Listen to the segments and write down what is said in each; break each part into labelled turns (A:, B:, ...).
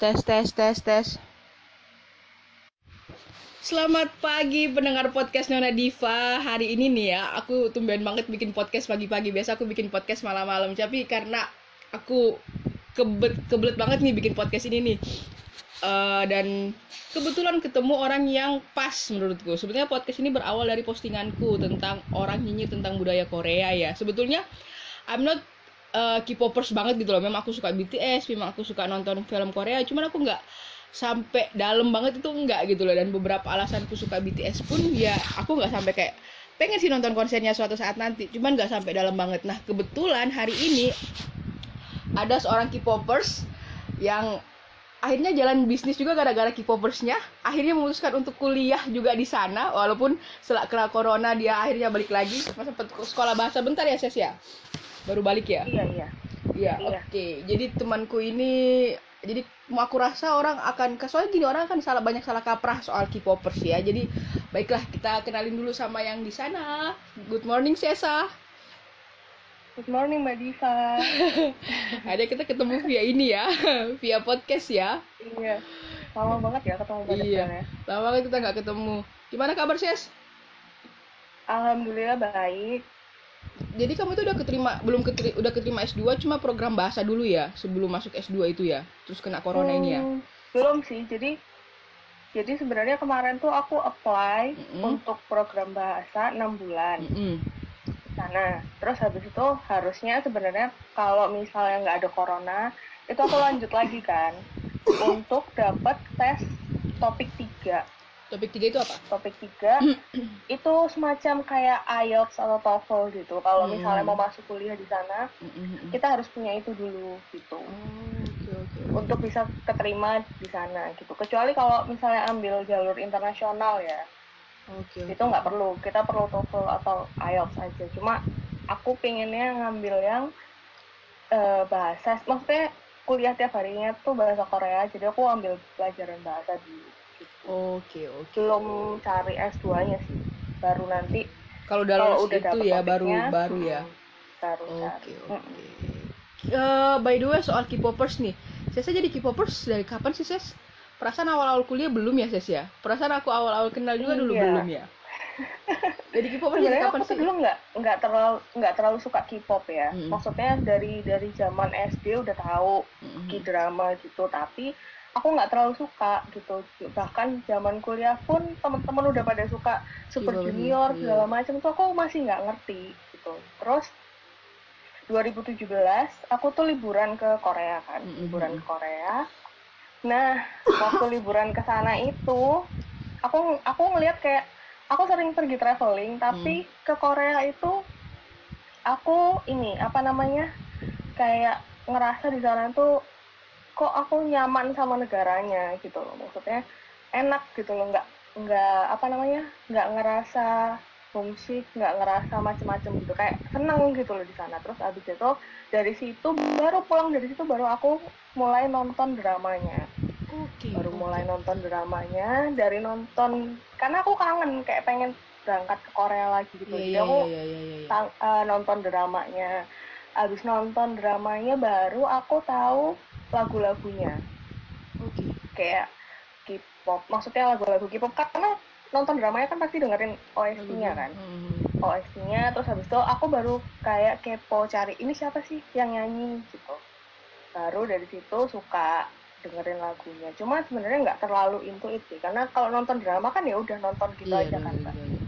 A: Tes, tes, tes, tes. Selamat pagi pendengar podcast Nona Diva. Hari ini nih ya, aku tumben banget bikin podcast pagi-pagi. Biasa aku bikin podcast malam-malam, tapi karena aku kebet kebelet banget nih bikin podcast ini nih. Uh, dan kebetulan ketemu orang yang pas menurutku. Sebetulnya podcast ini berawal dari postinganku tentang orang nyinyir tentang budaya Korea ya. Sebetulnya I'm not uh, K-popers banget gitu loh. Memang aku suka BTS, memang aku suka nonton film Korea, cuman aku nggak sampai dalam banget itu enggak gitu loh. Dan beberapa alasanku suka BTS pun ya aku nggak sampai kayak pengen sih nonton konsernya suatu saat nanti. Cuman nggak sampai dalam banget. Nah kebetulan hari ini ada seorang K-popers yang akhirnya jalan bisnis juga gara-gara K-popersnya. Akhirnya memutuskan untuk kuliah juga di sana. Walaupun setelah kena corona dia akhirnya balik lagi. Sempat sekolah bahasa bentar ya Ses ya baru balik ya
B: iya iya
A: iya oke okay. jadi temanku ini jadi aku rasa orang akan soalnya gini orang akan salah banyak salah kaprah soal K-popers ya jadi baiklah kita kenalin dulu sama yang di sana good morning Sesa
B: Good morning Mbak Diva.
A: Ada kita ketemu via ini ya, via podcast ya.
B: Iya. Lama banget ya ketemu Mbak
A: Iya. Ya. Lama banget kita nggak ketemu. Gimana kabar Ses?
B: Alhamdulillah baik
A: jadi kamu itu udah keterima belum keterima udah keterima S2 cuma program bahasa dulu ya sebelum masuk S2 itu ya terus kena corona hmm, ini ya hmm,
B: belum sih jadi jadi sebenarnya kemarin tuh aku apply mm -hmm. untuk program bahasa enam bulan mm -hmm. sana terus habis itu harusnya sebenarnya kalau misalnya nggak ada corona itu aku lanjut lagi kan untuk dapat tes topik tiga
A: Topik tiga itu apa?
B: Topik tiga itu semacam kayak IELTS atau TOEFL gitu. Kalau hmm. misalnya mau masuk kuliah di sana, hmm. kita harus punya itu dulu gitu. Oh, okay, okay. Untuk bisa keterima di sana gitu. Kecuali kalau misalnya ambil jalur internasional ya, okay, itu nggak perlu. Kita perlu TOEFL atau IELTS aja. Cuma aku pengennya ngambil yang uh, bahasa, maksudnya kuliah tiap harinya tuh bahasa Korea. Jadi aku ambil pelajaran bahasa di
A: Oke, oke.
B: Belum cari S2-nya sih. Baru nanti
A: kalau dalam udah itu ya baru baru ya.
B: Baru
A: Oke, oke. Okay. Uh, by the way soal K-popers nih. Saya jadi K-popers dari kapan sih, Ses? Perasaan awal-awal kuliah belum ya, Ses ya? Perasaan aku awal-awal kenal juga dulu iya. belum ya?
B: jadi K-popers dari kapan sih? dulu nggak nggak terlalu nggak terlalu suka K-pop ya. Hmm. Maksudnya dari dari zaman SD udah tahu hmm. K-drama gitu, tapi aku nggak terlalu suka gitu bahkan zaman kuliah pun teman-teman udah pada suka super junior iya. segala macam tuh aku masih nggak ngerti gitu terus 2017 aku tuh liburan ke Korea kan mm -hmm. liburan ke Korea nah waktu liburan ke sana itu aku aku ngeliat kayak aku sering pergi traveling tapi mm. ke Korea itu aku ini apa namanya kayak ngerasa di sana tuh kok aku nyaman sama negaranya gitu loh. Maksudnya enak gitu loh. Nggak nggak apa namanya nggak ngerasa homesick nggak ngerasa macem-macem gitu. Kayak seneng gitu loh di sana. Terus abis itu dari situ baru pulang dari situ baru aku mulai nonton dramanya. Okay, baru okay. mulai nonton dramanya. Dari nonton karena aku kangen kayak pengen berangkat ke Korea lagi gitu. Yeah, jadi yeah, aku yeah, yeah, yeah, yeah. uh, nonton dramanya. Abis nonton dramanya baru aku tahu lagu-lagunya. Okay. kayak K-pop. Maksudnya lagu-lagu K-pop. Karena nonton dramanya kan pasti dengerin OST-nya kan. Hmm. OST-nya terus habis itu aku baru kayak kepo cari ini siapa sih yang nyanyi? Gitu. Baru dari situ suka dengerin lagunya. Cuma sebenarnya nggak terlalu into it sih. Karena kalau nonton drama kan ya udah nonton gitu yeah, aja kan yeah, yeah.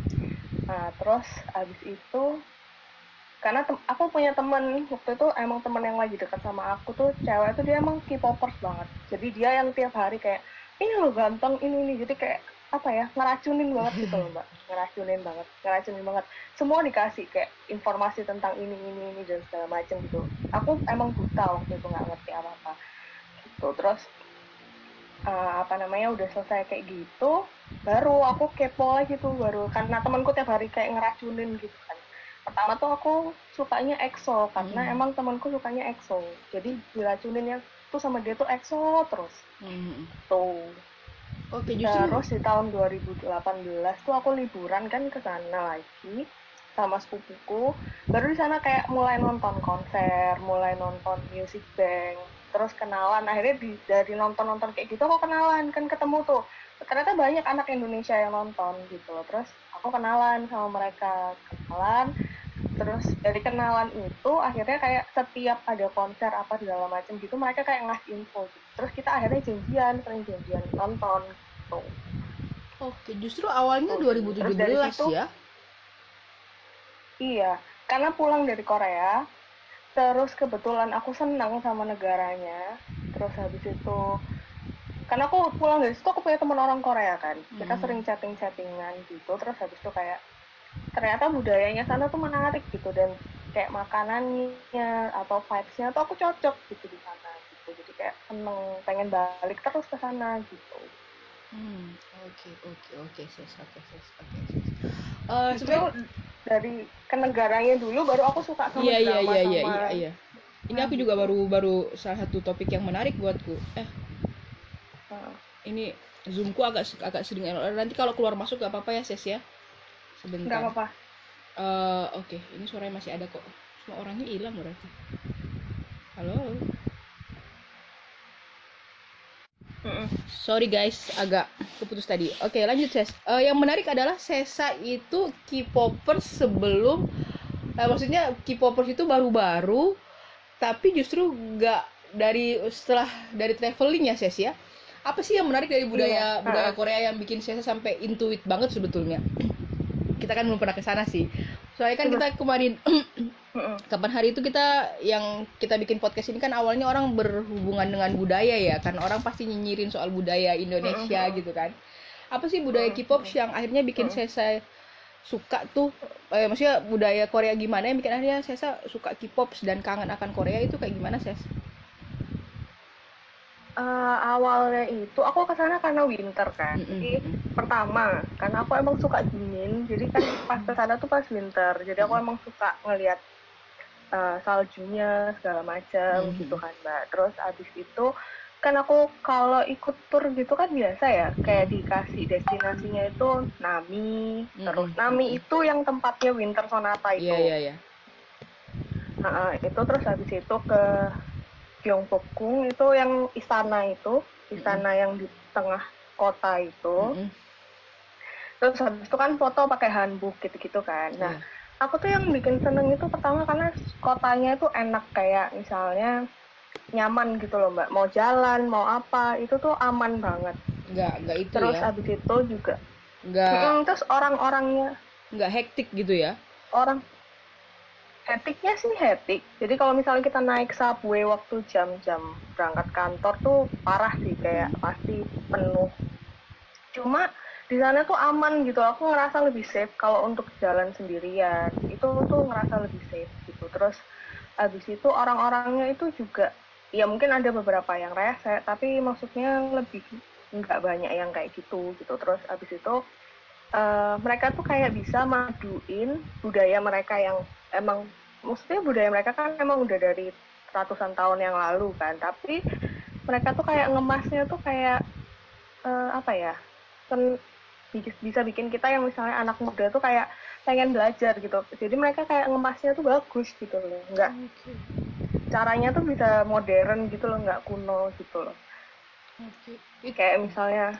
B: nah terus habis itu karena aku punya temen waktu itu emang temen yang lagi dekat sama aku tuh cewek itu dia emang K-popers banget. Jadi dia yang tiap hari kayak ini lo ganteng ini ini. Jadi kayak apa ya ngeracunin banget gitu loh mbak. Ngeracunin banget ngeracunin banget. Semua dikasih kayak informasi tentang ini ini ini dan segala macam gitu. Aku emang buta waktu itu nggak ngerti apa apa gitu. Terus uh, apa namanya udah selesai kayak gitu baru aku kepo lagi tuh baru karena temanku tiap hari kayak ngeracunin gitu kan pertama tuh aku sukanya EXO karena hmm. emang temanku sukanya EXO. Jadi diracuninnya tuh sama dia tuh EXO terus. Hmm. tuh. Oke, justru... terus di tahun 2018 tuh aku liburan kan ke sana lagi sama sepupuku. Baru di sana kayak mulai nonton konser mulai nonton music bank terus kenalan. Akhirnya di, dari nonton nonton kayak gitu aku kenalan kan ketemu tuh. Ternyata banyak anak Indonesia yang nonton gitu loh. Terus aku kenalan sama mereka kenalan terus dari kenalan itu akhirnya kayak setiap ada konser apa segala macam gitu mereka kayak ngasih info gitu. terus kita akhirnya janjian sering janjian nonton gitu
A: oke justru awalnya 2017 terus situ, ya
B: iya karena pulang dari Korea terus kebetulan aku senang sama negaranya terus habis itu karena aku pulang dari situ aku punya teman orang Korea kan kita hmm. sering chatting chattingan gitu terus habis itu kayak ternyata budayanya sana tuh menarik gitu dan kayak makanannya atau vibesnya tuh aku cocok gitu di sana gitu jadi kayak seneng pengen balik terus ke sana gitu
A: hmm oke oke oke sis oke sis oke sis
B: uh, sebenarnya dari kenegaranya dulu baru aku suka sama
A: iya, iya, iya, iya, iya, iya. ini aku juga baru baru salah satu topik yang menarik buatku eh. Ini zoomku agak agak sering. Error nanti kalau keluar masuk gak apa-apa ya ses ya.
B: Sebentar. Nggak apa-apa.
A: Uh, oke. Okay. ini suaranya masih ada kok. Semua orangnya hilang berarti. Halo? Sorry guys, agak keputus tadi. Oke, lanjut Ses. Uh, yang menarik adalah Sesa itu K-popers sebelum, uh, maksudnya K-popers itu baru-baru, tapi justru nggak dari setelah dari traveling ya Ses ya. Apa sih yang menarik dari budaya iya. budaya Korea yang bikin Sesa sampai intuit banget sebetulnya? kita kan belum pernah ke sana sih. Soalnya kan kita kemarin kapan hari itu kita yang kita bikin podcast ini kan awalnya orang berhubungan dengan budaya ya kan orang pasti nyinyirin soal budaya Indonesia gitu kan. Apa sih budaya K-pop yang akhirnya bikin saya, saya suka tuh? Eh, maksudnya budaya Korea gimana yang bikin akhirnya saya suka K-pop dan kangen akan Korea itu kayak gimana sih
B: uh, awalnya itu aku ke sana karena winter kan. Mm -hmm. Jadi pertama karena aku emang suka dingin, jadi kan pas ke sana tuh pas winter. Jadi aku emang suka ngelihat uh, saljunya segala macam mm -hmm. gitu kan, Mbak. Terus abis itu kan aku kalau ikut tour gitu kan biasa ya kayak dikasih destinasinya itu Nami mm -hmm. terus Nami itu yang tempatnya Winter Sonata itu.
A: Yeah, yeah. Yeah.
B: Nah, itu terus habis itu ke Gyeongbokgung itu yang istana itu, istana mm -hmm. yang di tengah kota itu. Mm -hmm. Terus habis itu kan foto pakai hanbok gitu-gitu kan. Nah, yeah. aku tuh yang bikin seneng itu pertama karena kotanya itu enak kayak misalnya nyaman gitu loh mbak. Mau jalan, mau apa, itu tuh aman banget.
A: Enggak, enggak itu
B: terus
A: ya.
B: Terus habis itu juga.
A: Enggak.
B: Terus orang-orangnya.
A: Enggak hektik gitu ya?
B: Orang Hektiknya sih hektik. Jadi kalau misalnya kita naik subway waktu jam-jam berangkat kantor tuh parah sih kayak pasti penuh. Cuma di sana tuh aman gitu. Aku ngerasa lebih safe kalau untuk jalan sendirian. Itu tuh ngerasa lebih safe gitu. Terus habis itu orang-orangnya itu juga ya mungkin ada beberapa yang rese tapi maksudnya lebih nggak banyak yang kayak gitu gitu terus habis itu uh, mereka tuh kayak bisa maduin budaya mereka yang emang maksudnya budaya mereka kan emang udah dari ratusan tahun yang lalu kan tapi mereka tuh kayak ngemasnya tuh kayak uh, apa ya kan bisa bikin kita yang misalnya anak muda tuh kayak pengen belajar gitu jadi mereka kayak ngemasnya tuh bagus gitu loh nggak okay. caranya tuh bisa modern gitu loh nggak kuno gitu loh okay. kayak misalnya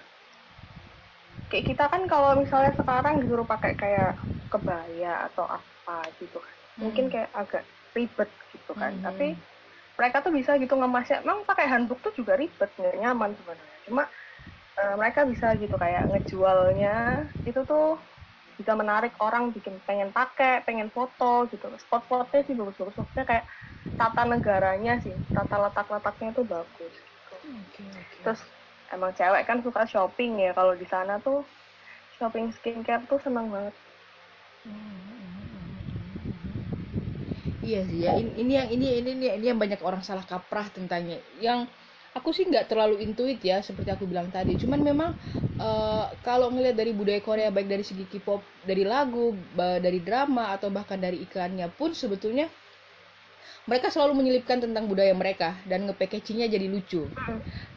B: kayak kita kan kalau misalnya sekarang disuruh pakai kayak kebaya atau apa gitu kan mungkin hmm. kayak agak ribet gitu kan hmm. tapi mereka tuh bisa gitu ngemasnya emang pakai handuk tuh juga ribet nggak nyaman sebenarnya cuma uh, mereka bisa gitu kayak ngejualnya itu tuh bisa menarik orang bikin pengen pakai pengen foto gitu spot-spotnya sih bagus-bagus maksudnya kayak tata negaranya sih tata letak-letaknya tuh bagus gitu. okay, okay. terus emang cewek kan suka shopping ya kalau di sana tuh shopping skincare tuh seneng banget.
A: Iya sih ya ini, ini yang ini ini ini ini yang banyak orang salah kaprah tentangnya. Yang aku sih nggak terlalu intuit ya seperti aku bilang tadi. Cuman memang uh, kalau ngelihat dari budaya Korea baik dari segi K-pop dari lagu dari drama atau bahkan dari iklannya pun sebetulnya mereka selalu menyelipkan tentang budaya mereka dan ngepackagingnya jadi lucu.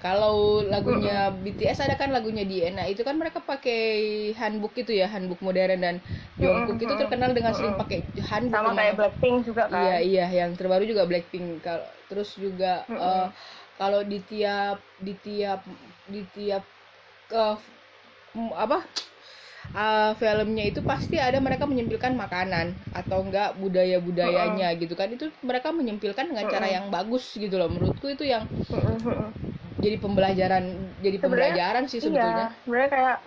A: Kalau lagunya BTS ada kan lagunya Diana itu kan mereka pakai handbook itu ya handbook modern dan Jungkook itu terkenal dengan sering pakai handbook.
B: Sama kayak Blackpink juga kan.
A: Iya iya yang terbaru juga Blackpink. Kalau terus juga uh, kalau di tiap di tiap di tiap ke apa uh, filmnya itu pasti ada mereka menyempilkan makanan atau enggak budaya budayanya uh -uh. gitu kan itu mereka menyempilkan dengan uh -uh. cara yang bagus gitu loh menurutku itu yang uh -uh. jadi pembelajaran jadi pembelajaran sih iya, sebetulnya
B: iya, sebenarnya kayak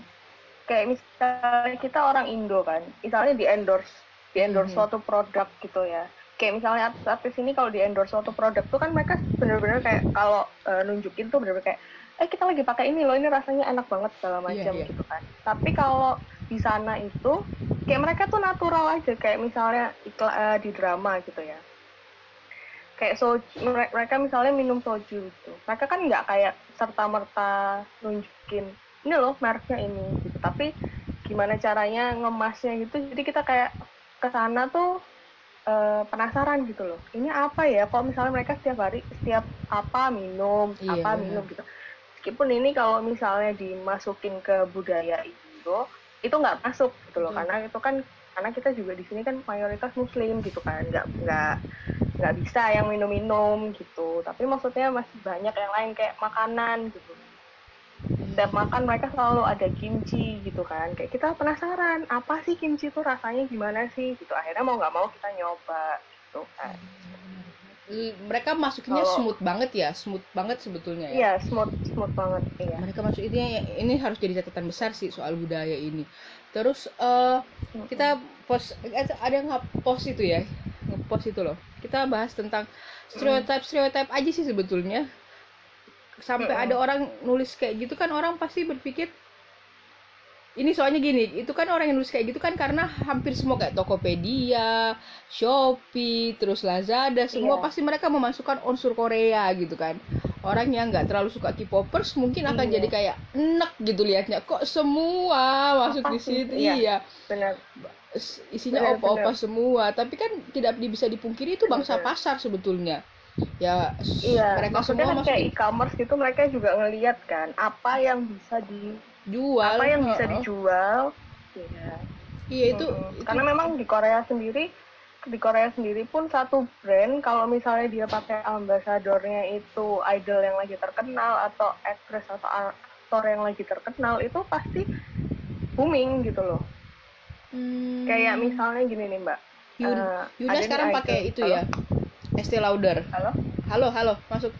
B: kayak misalnya kita orang Indo kan misalnya di endorse di endorse hmm. suatu produk gitu ya kayak misalnya artis-artis ini kalau di endorse suatu produk tuh kan mereka bener-bener kayak kalau uh, nunjukin tuh bener-bener kayak eh kita lagi pakai ini loh ini rasanya enak banget segala iya, macam yeah, yeah. gitu kan. Tapi kalau di sana itu kayak mereka tuh natural aja kayak misalnya iklan uh, di drama gitu ya. Kayak so mereka misalnya minum soju gitu. Mereka kan nggak kayak serta merta nunjukin ini loh mereknya ini gitu. Tapi gimana caranya ngemasnya gitu jadi kita kayak ke sana tuh uh, penasaran gitu loh. Ini apa ya? Kok misalnya mereka setiap hari setiap apa minum iya, apa minum gitu meskipun ini kalau misalnya dimasukin ke budaya Indo itu nggak masuk gitu loh. Hmm. karena itu kan karena kita juga di sini kan mayoritas muslim gitu kan. Nggak nggak nggak bisa yang minum-minum gitu. Tapi maksudnya masih banyak yang lain kayak makanan gitu. Setiap makan mereka selalu ada kimchi gitu kan. Kayak kita penasaran apa sih kimchi itu? Rasanya gimana sih? Gitu. Akhirnya mau nggak mau kita nyoba gitu kan
A: mereka masukinnya Kalo, smooth banget ya smooth banget sebetulnya ya.
B: Iya smooth smooth banget iya.
A: Mereka masuk ini ini harus jadi catatan besar sih soal budaya ini. Terus uh, kita post ada nggak post itu ya ngepost itu loh. Kita bahas tentang stereotype stereotype aja sih sebetulnya. Sampai ada orang nulis kayak gitu kan orang pasti berpikir ini soalnya gini itu kan orang yang nulis kayak gitu kan karena hampir semua kayak Tokopedia, Shopee, terus Lazada semua yeah. pasti mereka memasukkan unsur Korea gitu kan orang yang nggak terlalu suka K-popers mungkin akan yeah. jadi kayak enak gitu liatnya kok semua masuk di situ iya, iya.
B: benar
A: isinya opa-opa semua tapi kan tidak bisa dipungkiri itu bangsa benar. pasar sebetulnya ya
B: iya, mereka semua kan kayak e-commerce gitu mereka juga ngelihat kan apa yang bisa di
A: jual.
B: Apa yang bisa dijual?
A: Iya iya itu,
B: hmm. itu karena memang di Korea sendiri di Korea sendiri pun satu brand kalau misalnya dia pakai ambasadornya itu idol yang lagi terkenal atau actress atau aktor yang lagi terkenal itu pasti booming gitu loh. Hmm. kayak misalnya gini nih mbak.
A: Yun, uh, Yuna sekarang pakai itu halo? ya Estee Lauder.
B: Halo?
A: Halo halo masuk.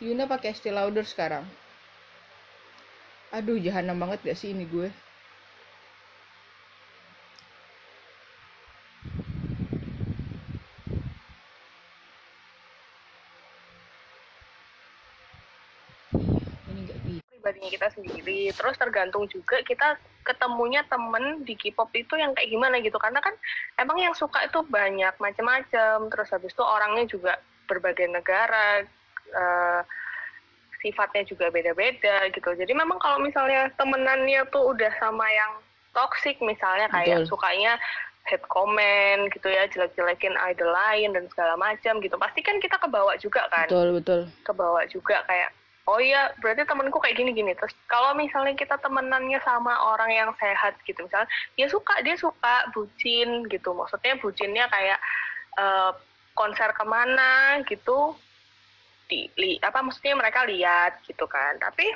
A: Yuna pakai Estee Lauder sekarang aduh jahanam banget gak sih ini gue?
B: Pribadinya kita sendiri. Terus tergantung juga kita ketemunya temen di K-pop itu yang kayak gimana gitu. Karena kan emang yang suka itu banyak macam-macam. Terus habis itu orangnya juga berbagai negara uh, sifatnya juga beda-beda gitu. Jadi memang kalau misalnya temenannya tuh udah sama yang toxic misalnya kayak Betul. sukanya head comment gitu ya jelek-jelekin idol lain dan segala macam gitu. Pasti kan kita kebawa juga kan?
A: Betul betul.
B: Kebawa juga kayak oh iya berarti temenku kayak gini gini. Terus kalau misalnya kita temenannya sama orang yang sehat gitu misalnya dia suka dia suka bucin gitu. Maksudnya bucinnya kayak uh, konser ke mana gitu di li, apa maksudnya mereka lihat gitu kan tapi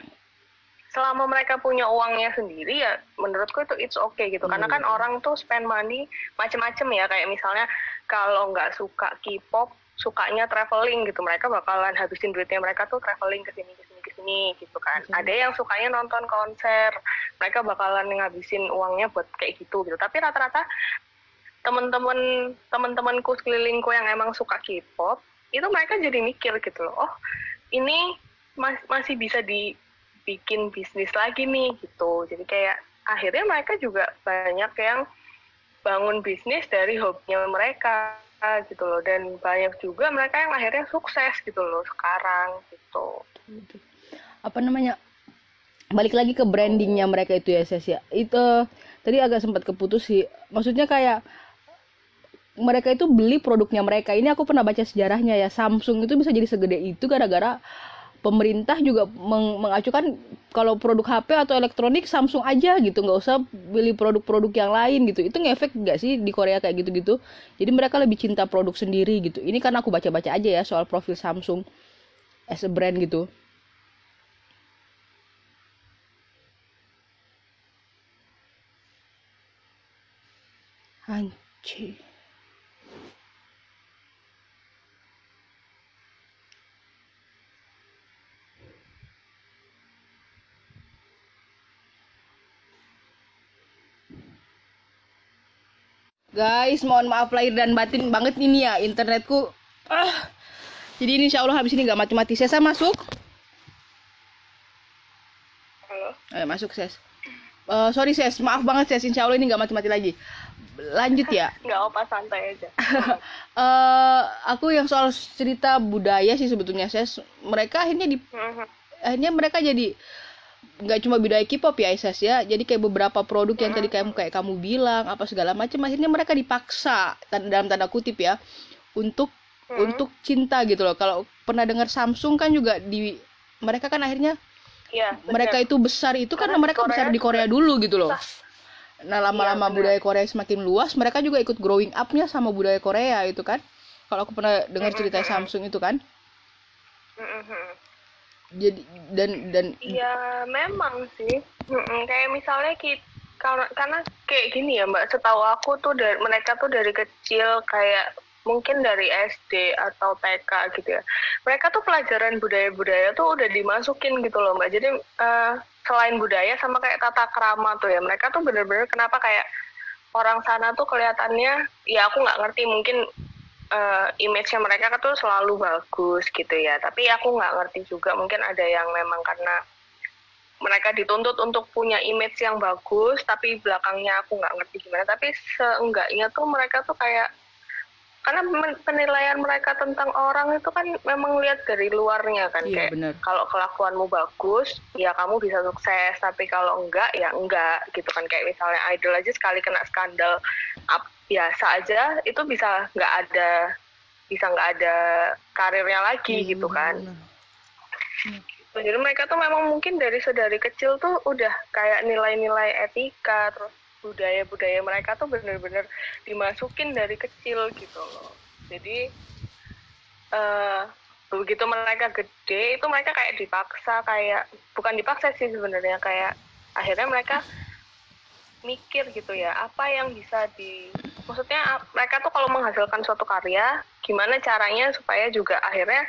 B: selama mereka punya uangnya sendiri ya menurutku itu it's okay gitu hmm. karena kan hmm. orang tuh spend money macem-macem ya kayak misalnya kalau nggak suka K-pop sukanya traveling gitu mereka bakalan habisin duitnya mereka tuh traveling ke sini ke sini ke sini gitu kan hmm. ada yang sukanya nonton konser mereka bakalan ngabisin uangnya buat kayak gitu gitu tapi rata-rata teman-teman teman-temanku sekelilingku yang emang suka K-pop itu mereka jadi mikir gitu loh oh ini mas masih bisa dibikin bisnis lagi nih gitu. Jadi kayak akhirnya mereka juga banyak yang bangun bisnis dari hobinya mereka gitu loh. Dan banyak juga mereka yang akhirnya sukses gitu loh sekarang gitu.
A: Apa namanya balik lagi ke brandingnya mereka itu ya Ses ya. Itu tadi agak sempat keputus sih. Maksudnya kayak mereka itu beli produknya mereka. Ini aku pernah baca sejarahnya ya. Samsung itu bisa jadi segede itu gara-gara pemerintah juga meng mengacukan kalau produk HP atau elektronik Samsung aja gitu. Nggak usah beli produk-produk yang lain gitu. Itu ngefek nggak sih di Korea kayak gitu-gitu? Jadi mereka lebih cinta produk sendiri gitu. Ini kan aku baca-baca aja ya soal profil Samsung as a brand gitu. Anjir. Guys, mohon maaf lahir dan batin banget ini ya internetku. Ah. Jadi ini insya Allah habis ini nggak mati-mati. Saya masuk.
B: Halo.
A: Eh, masuk Ses. Uh, sorry Ses, maaf banget Ses. Insya Allah ini nggak mati-mati lagi. Lanjut ya.
B: Nggak apa santai aja.
A: uh, aku yang soal cerita budaya sih sebetulnya Ses. Mereka akhirnya di mhm. akhirnya mereka jadi nggak cuma budaya K-pop ya Isas ya. Jadi kayak beberapa produk yang tadi kayak kayak kamu bilang apa segala macam akhirnya mereka dipaksa dalam tanda kutip ya untuk hmm. untuk cinta gitu loh. Kalau pernah dengar Samsung kan juga di mereka kan akhirnya ya, mereka itu besar itu karena, karena mereka besar di Korea dulu gitu loh. nah lama-lama ya, budaya Korea semakin luas mereka juga ikut growing upnya sama budaya Korea itu kan. Kalau aku pernah dengar cerita Samsung itu kan jadi dan dan
B: ya memang sih. Mm kayak misalnya kita karena karena kayak gini ya mbak setahu aku tuh dari mereka tuh dari kecil kayak mungkin dari SD atau TK gitu ya. Mereka tuh pelajaran budaya-budaya tuh udah dimasukin gitu loh mbak. Jadi uh, selain budaya sama kayak tata krama tuh ya mereka tuh bener-bener kenapa kayak orang sana tuh kelihatannya ya aku nggak ngerti mungkin uh, image-nya mereka kan tuh selalu bagus gitu ya. Tapi aku nggak ngerti juga mungkin ada yang memang karena mereka dituntut untuk punya image yang bagus, tapi belakangnya aku nggak ngerti gimana. Tapi seenggaknya tuh mereka tuh kayak karena penilaian mereka tentang orang itu kan memang lihat dari luarnya kan
A: iya,
B: kayak kalau kelakuanmu bagus ya kamu bisa sukses tapi kalau enggak ya enggak gitu kan kayak misalnya idol aja sekali kena skandal up biasa aja itu bisa nggak ada bisa nggak ada karirnya lagi iya, gitu kan hmm. jadi mereka tuh memang mungkin dari sedari kecil tuh udah kayak nilai-nilai etika terus budaya-budaya mereka tuh bener-bener dimasukin dari kecil gitu loh jadi uh, begitu mereka gede itu mereka kayak dipaksa kayak bukan dipaksa sih sebenarnya kayak akhirnya mereka mikir gitu ya apa yang bisa di maksudnya mereka tuh kalau menghasilkan suatu karya gimana caranya supaya juga akhirnya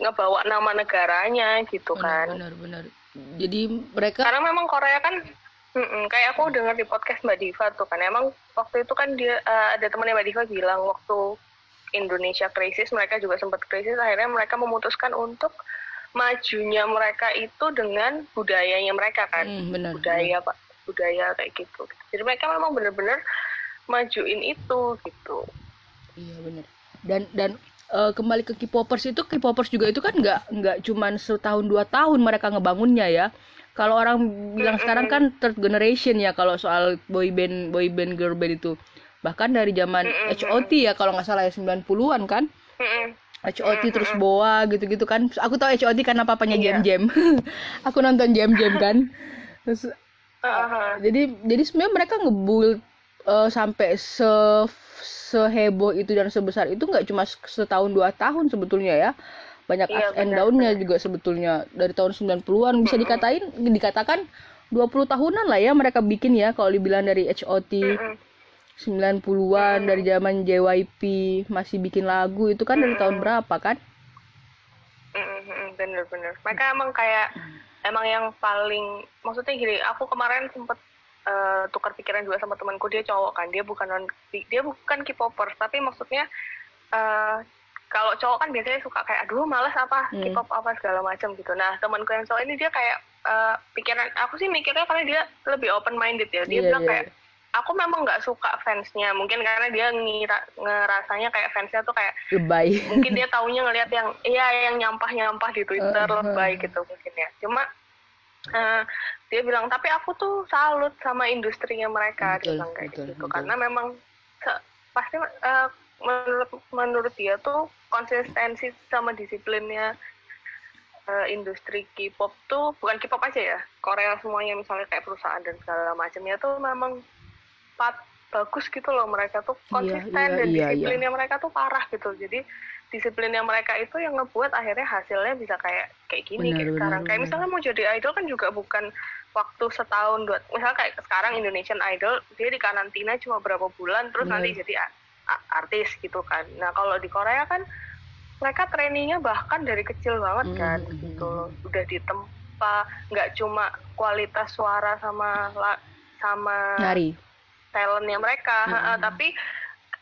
B: ngebawa nama negaranya gitu kan.
A: benar-benar jadi mereka
B: karena memang Korea kan Mm-mm, kayak aku dengar di podcast Mbak Diva tuh kan emang waktu itu kan dia uh, ada temannya Mbak Diva bilang waktu Indonesia krisis mereka juga sempat krisis akhirnya mereka memutuskan untuk majunya mereka itu dengan budayanya mereka kan.
A: Mm, benar,
B: budaya benar. pak budaya kayak gitu. Jadi mereka memang benar-benar majuin itu gitu.
A: Iya benar. Dan dan uh, kembali ke K-popers itu K-popers juga itu kan nggak nggak cuman setahun dua tahun mereka ngebangunnya ya. Kalau orang bilang mm -hmm. sekarang kan third generation ya kalau soal boy band boy band girl band itu. Bahkan dari zaman mm -hmm. HOT ya kalau nggak salah ya 90-an kan? Mm -hmm. HOT mm -hmm. terus Boa gitu-gitu kan. Aku tahu HOT karena papanya Jam Jam. Aku nonton Jam Jam kan. Terus jadi jadi sebenarnya mereka ngebuild uh, sampai se seheboh itu dan sebesar itu nggak cuma setahun dua tahun sebetulnya ya. Banyak iya, ups and down-nya juga sebetulnya. Dari tahun 90-an bisa dikatain dikatakan 20 tahunan lah ya mereka bikin ya kalau dibilang dari HOT 90-an dari zaman JYP masih bikin lagu itu kan dari tahun berapa kan?
B: Bener-bener. Mereka emang kayak emang yang paling maksudnya gini, aku kemarin sempet uh, tukar pikiran juga sama temanku dia cowok kan, dia bukan non dia bukan K-popers tapi maksudnya uh, kalau cowok kan biasanya suka kayak aduh males apa hmm. K-pop apa segala macam gitu. Nah temanku yang cowok ini dia kayak uh, pikiran aku sih mikirnya karena dia lebih open minded ya. Dia yeah, bilang yeah. kayak aku memang nggak suka fansnya mungkin karena dia ngira ngerasanya kayak fansnya tuh kayak
A: lebay
B: mungkin dia taunya ngelihat yang iya yang nyampah nyampah di twitter uh, uh. lebay gitu mungkin ya cuma uh, dia bilang tapi aku tuh salut sama industrinya mereka betul, dia bilang kayak betul, gitu betul. karena memang pasti uh, menurut menurut dia tuh konsistensi sama disiplinnya uh, industri K-pop tuh bukan K-pop aja ya Korea semuanya misalnya kayak perusahaan dan segala macamnya tuh memang pat bagus gitu loh mereka tuh iya, konsisten iya, iya, dan iya, disiplinnya iya. mereka tuh parah gitu jadi disiplinnya mereka itu yang ngebuat akhirnya hasilnya bisa kayak kayak gini benar, kayak benar, sekarang benar. kayak misalnya mau jadi idol kan juga bukan waktu setahun dua misalnya kayak sekarang Indonesian Idol dia di karantina cuma berapa bulan terus benar. nanti jadi artis gitu kan nah kalau di Korea kan mereka trainingnya bahkan dari kecil banget hmm, kan mm -hmm. gitu udah ditempa nggak cuma kualitas suara sama sama
A: Nari.
B: Talentnya mereka mm -hmm. tapi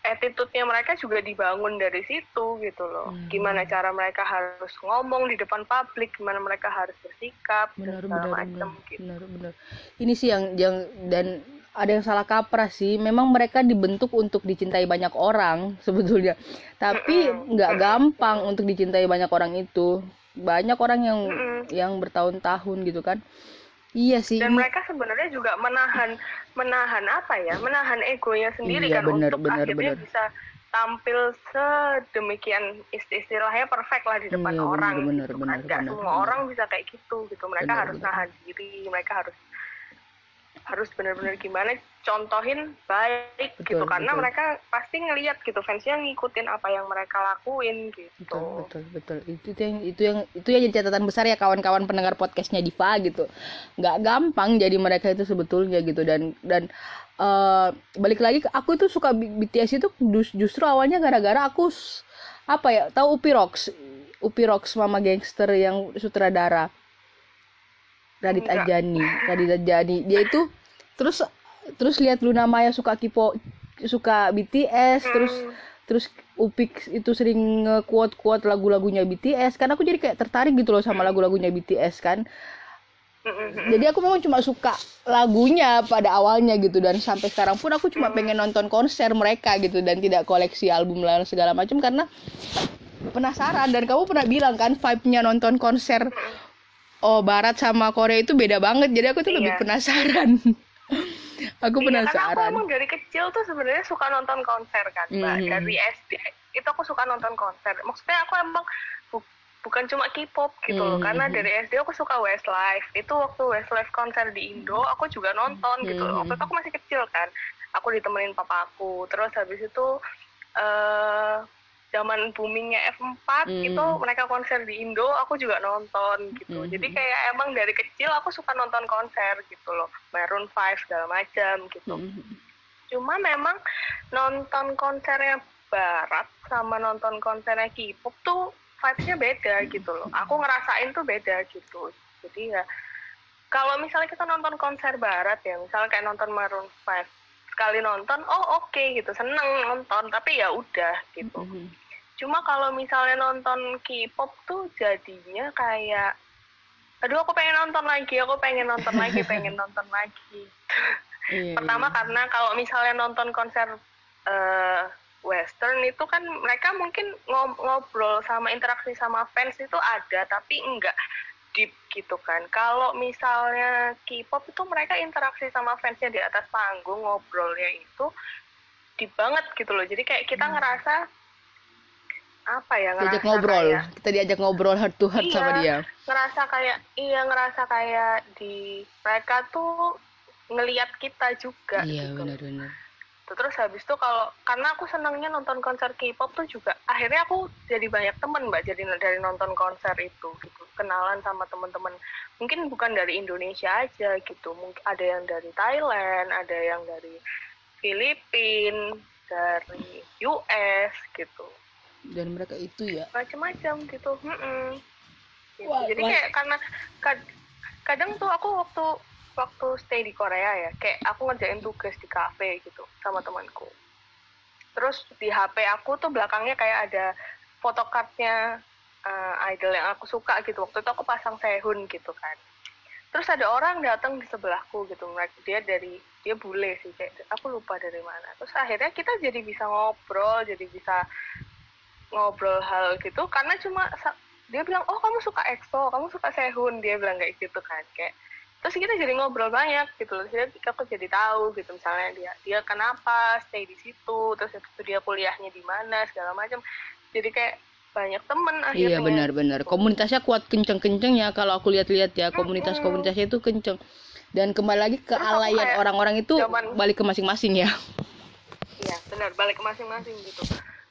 B: attitude-nya mereka juga dibangun dari situ gitu loh. Hmm. Gimana cara mereka harus ngomong di depan publik, gimana mereka harus bersikap,
A: benar, dan benar, macam gitu. Benar, benar. Ini sih yang yang dan ada yang salah kaprah sih. Memang mereka dibentuk untuk dicintai banyak orang sebetulnya. Tapi nggak mm -mm. gampang untuk dicintai banyak orang itu. Banyak orang yang -mm. yang bertahun-tahun gitu kan. Iya sih.
B: Dan mereka sebenarnya juga menahan menahan apa ya? Menahan egonya sendiri iya, kan bener, untuk bener, akhirnya bener. bisa tampil sedemikian istilahnya perfect lah di depan iya, orang bener, gitu bener, kan. Semua bener. orang bisa kayak gitu gitu. Mereka bener, harus bener. nahan diri, mereka harus harus benar-benar gimana contohin baik betul, gitu karena betul. mereka pasti ngelihat gitu fansnya ngikutin apa yang mereka lakuin gitu.
A: Betul betul betul. Itu yang itu yang itu yang jadi catatan besar ya kawan-kawan pendengar podcastnya Diva gitu. Nggak gampang jadi mereka itu sebetulnya gitu dan dan uh, balik lagi aku tuh suka BTS itu justru awalnya gara-gara aku apa ya tahu Upi Rocks? Upi Rocks Mama Gangster yang sutradara. Radit Ajani Radit Ajani. Dia itu terus terus lihat Luna Maya suka kipo suka BTS hmm. terus terus Upik itu sering nge-quote quote lagu-lagunya BTS kan aku jadi kayak tertarik gitu loh sama lagu-lagunya BTS kan. Jadi aku memang cuma suka lagunya pada awalnya gitu dan sampai sekarang pun aku cuma pengen nonton konser mereka gitu dan tidak koleksi album lain segala macam karena penasaran. Dan kamu pernah bilang kan vibe-nya nonton konser oh barat sama Korea itu beda banget. Jadi aku tuh iya. lebih penasaran aku penasaran. Iya, karena
B: aku emang dari kecil tuh sebenarnya suka nonton konser kan, mbak. Mm -hmm. Dari SD itu aku suka nonton konser. Maksudnya aku emang bu bukan cuma K-pop gitu loh, mm -hmm. karena dari SD aku suka Westlife. Itu waktu Westlife konser di Indo, aku juga nonton mm -hmm. gitu. Waktu itu aku masih kecil kan, aku ditemenin papa aku. Terus habis itu uh, zaman boomingnya F4 hmm. itu mereka konser di Indo aku juga nonton gitu hmm. jadi kayak emang dari kecil aku suka nonton konser gitu loh Maroon 5 segala macam gitu hmm. cuma memang nonton konsernya Barat sama nonton konsernya K-pop tuh vibesnya beda gitu loh aku ngerasain tuh beda gitu jadi ya kalau misalnya kita nonton konser Barat ya misalnya kayak nonton Maroon 5 sekali nonton oh oke okay, gitu seneng nonton tapi ya udah gitu mm -hmm. cuma kalau misalnya nonton K-pop tuh jadinya kayak aduh aku pengen nonton lagi aku pengen nonton lagi pengen nonton lagi iya, pertama iya. karena kalau misalnya nonton konser uh, western itu kan mereka mungkin ngobrol sama interaksi sama fans itu ada tapi enggak deep gitu kan. Kalau misalnya K-pop itu mereka interaksi sama fansnya di atas panggung ngobrolnya itu deep banget gitu loh. Jadi kayak kita hmm. ngerasa apa ya
A: ngerasa diajak ngobrol kayak, kita diajak ngobrol heart to heart iya, sama dia
B: ngerasa kayak iya ngerasa kayak di mereka tuh ngelihat kita juga
A: iya gitu. benar-benar
B: gitu. Terus habis itu kalau karena aku senangnya nonton konser K-pop tuh juga akhirnya aku jadi banyak temen mbak jadi dari nonton konser itu gitu. Kenalan sama teman-teman mungkin bukan dari Indonesia aja gitu. Mungkin ada yang dari Thailand ada yang dari Filipina dari US gitu.
A: Dan mereka itu ya?
B: Macam-macam gitu, mm -mm. gitu. Wah, jadi kayak karena kad kadang tuh aku waktu waktu stay di Korea ya kayak aku ngerjain tugas di cafe gitu sama temanku. Terus di HP aku tuh belakangnya kayak ada photocardnya uh, idol yang aku suka gitu. Waktu itu aku pasang Sehun gitu kan. Terus ada orang datang di sebelahku gitu dia dari dia bule sih kayak aku lupa dari mana. Terus akhirnya kita jadi bisa ngobrol jadi bisa ngobrol hal gitu karena cuma dia bilang oh kamu suka EXO kamu suka Sehun. Dia bilang kayak gitu kan kayak terus kita jadi ngobrol banyak gitu loh. Jadi aku jadi tahu gitu misalnya dia dia kenapa stay di situ terus itu dia kuliahnya di mana segala macam. Jadi kayak banyak temen akhirnya.
A: Iya benar-benar komunitasnya kuat kenceng-kenceng ya. Kalau aku lihat-lihat ya komunitas-komunitasnya itu kenceng. Dan kembali lagi ke alayan orang-orang itu zaman, balik ke masing-masing ya.
B: Iya benar balik ke masing-masing gitu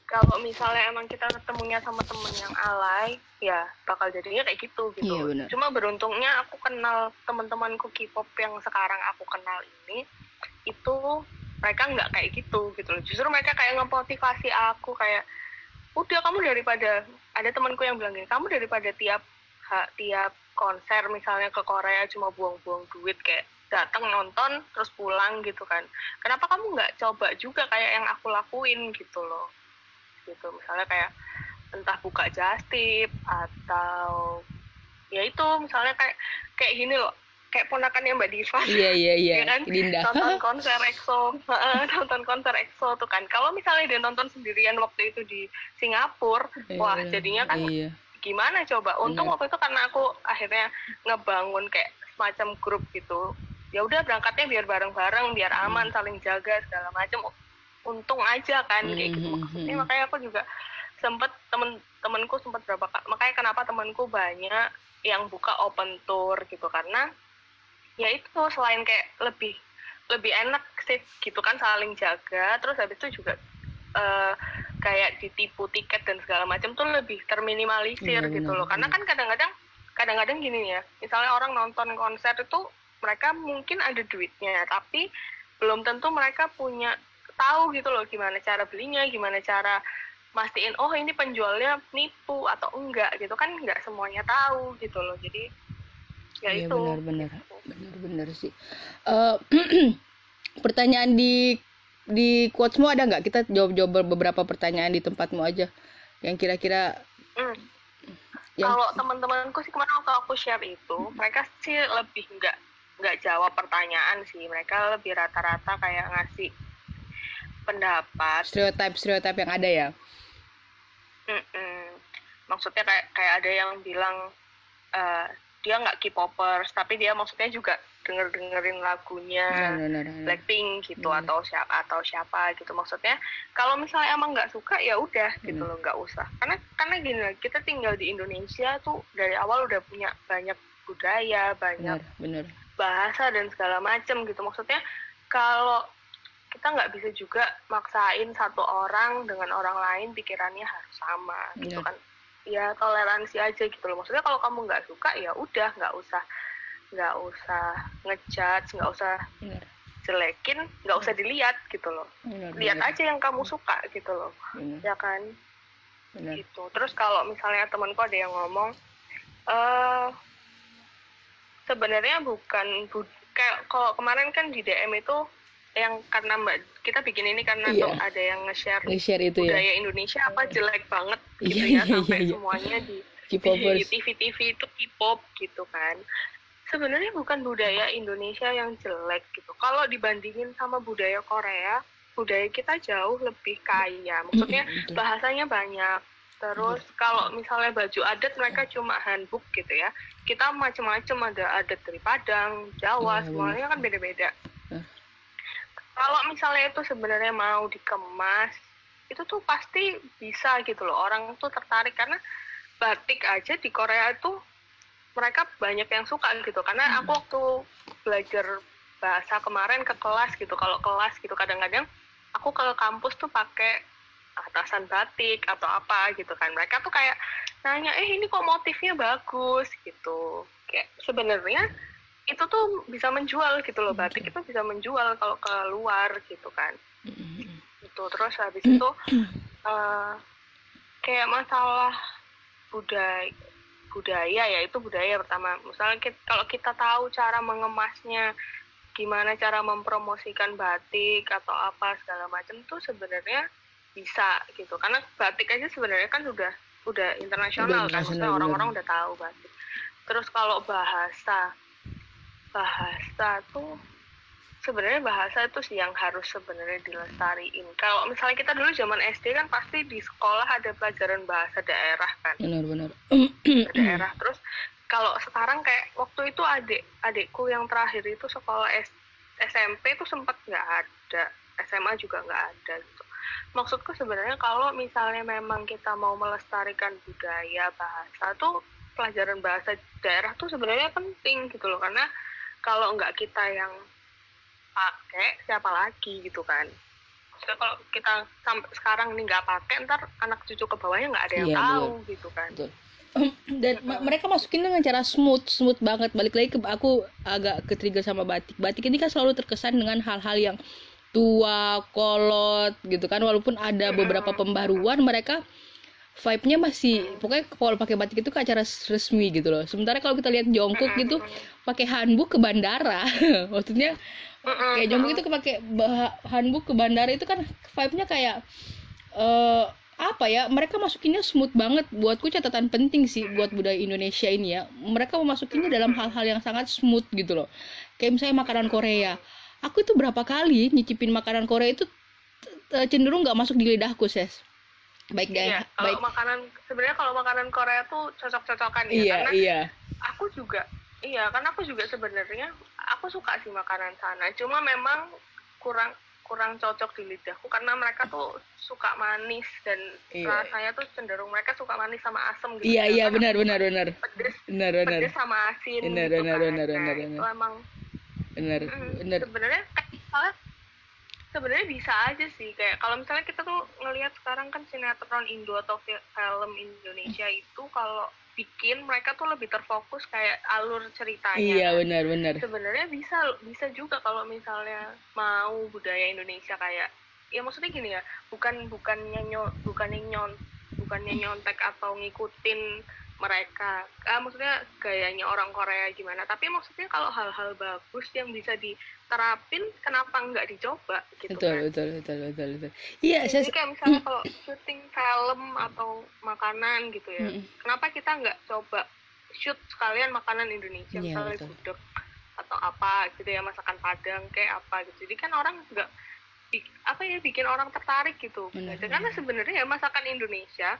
B: kalau misalnya emang kita ketemunya sama temen yang alay ya bakal jadinya kayak gitu gitu. Iya, cuma beruntungnya aku kenal teman-temanku K-pop yang sekarang aku kenal ini itu mereka nggak kayak gitu gitu loh. Justru mereka kayak ngemotivasi aku kayak udah kamu daripada ada temanku yang bilang gini kamu daripada tiap ha, tiap konser misalnya ke Korea cuma buang-buang duit kayak datang nonton terus pulang gitu kan. Kenapa kamu nggak coba juga kayak yang aku lakuin gitu loh gitu. Misalnya kayak entah buka jastip atau ya itu misalnya kayak kayak gini loh kayak ponakannya Mbak Diva.
A: Iya iya iya. Ya kan? Dinda.
B: nonton konser EXO. Nonton konser EXO tuh kan. Kalau misalnya dia nonton sendirian waktu itu di Singapura iya, wah jadinya kan iya. gimana coba? Untung iya. waktu itu karena aku akhirnya ngebangun kayak semacam grup gitu. Ya udah berangkatnya biar bareng-bareng biar aman saling jaga segala macam untung aja kan kayak gitu. Mm-hmm, maksudnya mm-hmm. makanya aku juga sempet temen temenku sempat berapa makanya kenapa temenku banyak yang buka open tour gitu karena ya itu selain kayak lebih lebih enak sih gitu kan saling jaga terus habis itu juga uh, kayak ditipu tiket dan segala macam tuh lebih terminimalisir iya, gitu loh. karena kan kadang-kadang kadang-kadang gini ya misalnya orang nonton konser itu mereka mungkin ada duitnya tapi belum tentu mereka punya tahu gitu loh gimana cara belinya gimana cara mastiin oh ini penjualnya nipu atau enggak gitu. Kan enggak semuanya tahu gitu loh. Jadi ya iya, itu.
A: benar-benar. Benar-benar sih. Uh, pertanyaan di di quotesmu ada nggak kita jawab-jawab beberapa pertanyaan di tempatmu aja. Yang kira-kira hmm.
B: yang... kalau teman-temanku sih kemarin waktu aku share itu mereka sih lebih nggak nggak jawab pertanyaan sih. Mereka lebih rata-rata kayak ngasih pendapat.
A: Stereotip stereotip yang ada ya?
B: Mm-mm. maksudnya kayak kayak ada yang bilang uh, dia nggak K-popers tapi dia maksudnya juga denger dengerin lagunya no, no, no, no. Blackpink gitu no. atau siapa atau siapa gitu. Maksudnya kalau misalnya emang nggak suka ya udah gitu loh nggak usah. Karena karena gini kita tinggal di Indonesia tuh dari awal udah punya banyak budaya banyak bahasa dan segala macem gitu. Maksudnya kalau kita nggak bisa juga maksain satu orang dengan orang lain pikirannya harus sama gitu kan. Ya toleransi aja gitu loh. Maksudnya kalau kamu nggak suka ya udah nggak usah nggak usah ngejudge nggak usah Bener. jelekin nggak usah dilihat gitu loh. Bener, lihat aja yang kamu suka gitu loh. Ya kan? Gitu. Terus kalau misalnya temanku ada yang ngomong eh sebenarnya bukan bu kayak kalau kemarin kan di DM itu yang karena mbak kita bikin ini karena iya. ada yang nge-share,
A: nge-share itu ya.
B: budaya ya. Indonesia apa jelek banget gitu iya, ya iya, sampai iya, semuanya di di TV-TV itu K-pop gitu kan. Sebenarnya bukan budaya Indonesia yang jelek gitu. Kalau dibandingin sama budaya Korea budaya kita jauh lebih kaya. Maksudnya bahasanya banyak. Terus kalau misalnya baju adat mereka cuma handbook gitu ya kita macam-macam ada adat dari Padang Jawa semuanya kan beda-beda kalau misalnya itu sebenarnya mau dikemas itu tuh pasti bisa gitu loh. Orang tuh tertarik karena batik aja di Korea itu mereka banyak yang suka gitu. Karena aku waktu belajar bahasa kemarin ke kelas gitu. Kalau kelas gitu kadang-kadang aku ke kampus tuh pakai atasan batik atau apa gitu kan. Mereka tuh kayak nanya eh ini kok motifnya bagus? gitu. Kayak sebenarnya itu tuh bisa menjual gitu loh batik itu bisa menjual kalau ke luar gitu kan. Itu terus habis itu uh, kayak masalah budaya budaya ya itu budaya pertama. Misalnya kita, kalau kita tahu cara mengemasnya gimana cara mempromosikan batik atau apa segala macam tuh sebenarnya bisa gitu. Karena batik aja sebenarnya kan udah udah internasional kan maksudnya orang-orang udah tahu batik. Terus kalau bahasa bahasa tuh sebenarnya bahasa itu sih yang harus sebenarnya dilestariin. Kalau misalnya kita dulu zaman SD kan pasti di sekolah ada pelajaran bahasa daerah kan.
A: Benar-benar.
B: daerah. Terus kalau sekarang kayak waktu itu adik adikku yang terakhir itu sekolah S, SMP itu sempat nggak ada, SMA juga nggak ada gitu. maksudku sebenarnya kalau misalnya memang kita mau melestarikan budaya bahasa tuh pelajaran bahasa daerah tuh sebenarnya penting gitu loh karena kalau nggak kita yang pakai siapa lagi gitu kan? Maksudnya kalau kita sampai sekarang nih nggak pakai ntar anak cucu ke bawahnya nggak ada yang iya, tahu betul. gitu kan? Betul.
A: dan ma mereka masukin dengan cara smooth smooth banget. Balik lagi ke aku agak ke trigger sama batik. Batik ini kan selalu terkesan dengan hal-hal yang tua kolot gitu kan. Walaupun ada beberapa pembaruan mereka vibe-nya masih pokoknya kalau pakai batik itu ke acara resmi gitu loh. Sementara kalau kita lihat Jongkook gitu pakai hanbok ke bandara. Maksudnya kayak Jongkook itu pakai hanbok ke bandara itu kan vibe-nya kayak uh, apa ya mereka masukinnya smooth banget. Buatku catatan penting sih buat budaya Indonesia ini ya. Mereka memasukinya dalam hal-hal yang sangat smooth gitu loh. Kayak misalnya makanan Korea. Aku itu berapa kali nyicipin makanan Korea itu cenderung nggak masuk di lidahku ses baik
B: iya, kalau baik makanan sebenarnya kalau makanan Korea tuh cocok-cocokan ya
A: iya, karena iya.
B: aku juga iya karena aku juga sebenarnya aku suka sih makanan sana cuma memang kurang kurang cocok di lidahku karena mereka tuh suka manis dan iya. rasanya tuh cenderung mereka suka manis sama asam
A: gitu. Iya iya benar benar benar.
B: Pedes.
A: Benar benar.
B: Pedes sama asin.
A: Benar
B: gitu
A: benar
B: kan.
A: benar benar
B: nah,
A: benar.
B: Itu emang
A: benar benar.
B: Sebenarnya kayak sebenarnya bisa aja sih kayak kalau misalnya kita tuh ngelihat sekarang kan sinetron Indo atau film Indonesia itu kalau bikin mereka tuh lebih terfokus kayak alur ceritanya.
A: Iya kan. benar benar.
B: Sebenarnya bisa bisa juga kalau misalnya mau budaya Indonesia kayak ya maksudnya gini ya bukan bukannya nyon bukannya nyon bukannya nyontek atau ngikutin mereka ah, maksudnya gayanya orang Korea gimana tapi maksudnya kalau hal-hal bagus yang bisa diterapin kenapa nggak dicoba gitu
A: betul,
B: kan?
A: betul betul betul betul. Iya
B: jadi saya... kayak misalnya kalau syuting film atau makanan gitu ya mm kenapa kita nggak coba shoot sekalian makanan Indonesia yeah, misalnya gudeg atau apa gitu ya masakan Padang kayak apa gitu. Jadi kan orang nggak apa ya bikin orang tertarik gitu. Benar, karena sebenarnya ya masakan Indonesia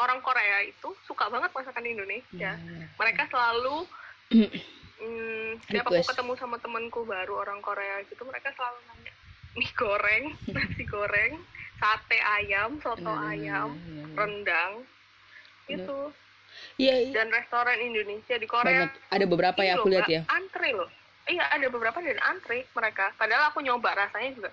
B: orang Korea itu suka banget masakan Indonesia. Hmm. Mereka selalu hmm, setiap aku ketemu sama temenku baru orang Korea gitu, mereka selalu nanya mie goreng, nasi goreng, sate ayam, soto hmm. ayam, rendang, itu.
A: Iya, iya.
B: Dan restoran Indonesia di Korea.
A: Banyak. Ada beberapa ya aku lihat ya.
B: Antre loh. Iya, ada beberapa dan antre mereka. Padahal aku nyoba rasanya juga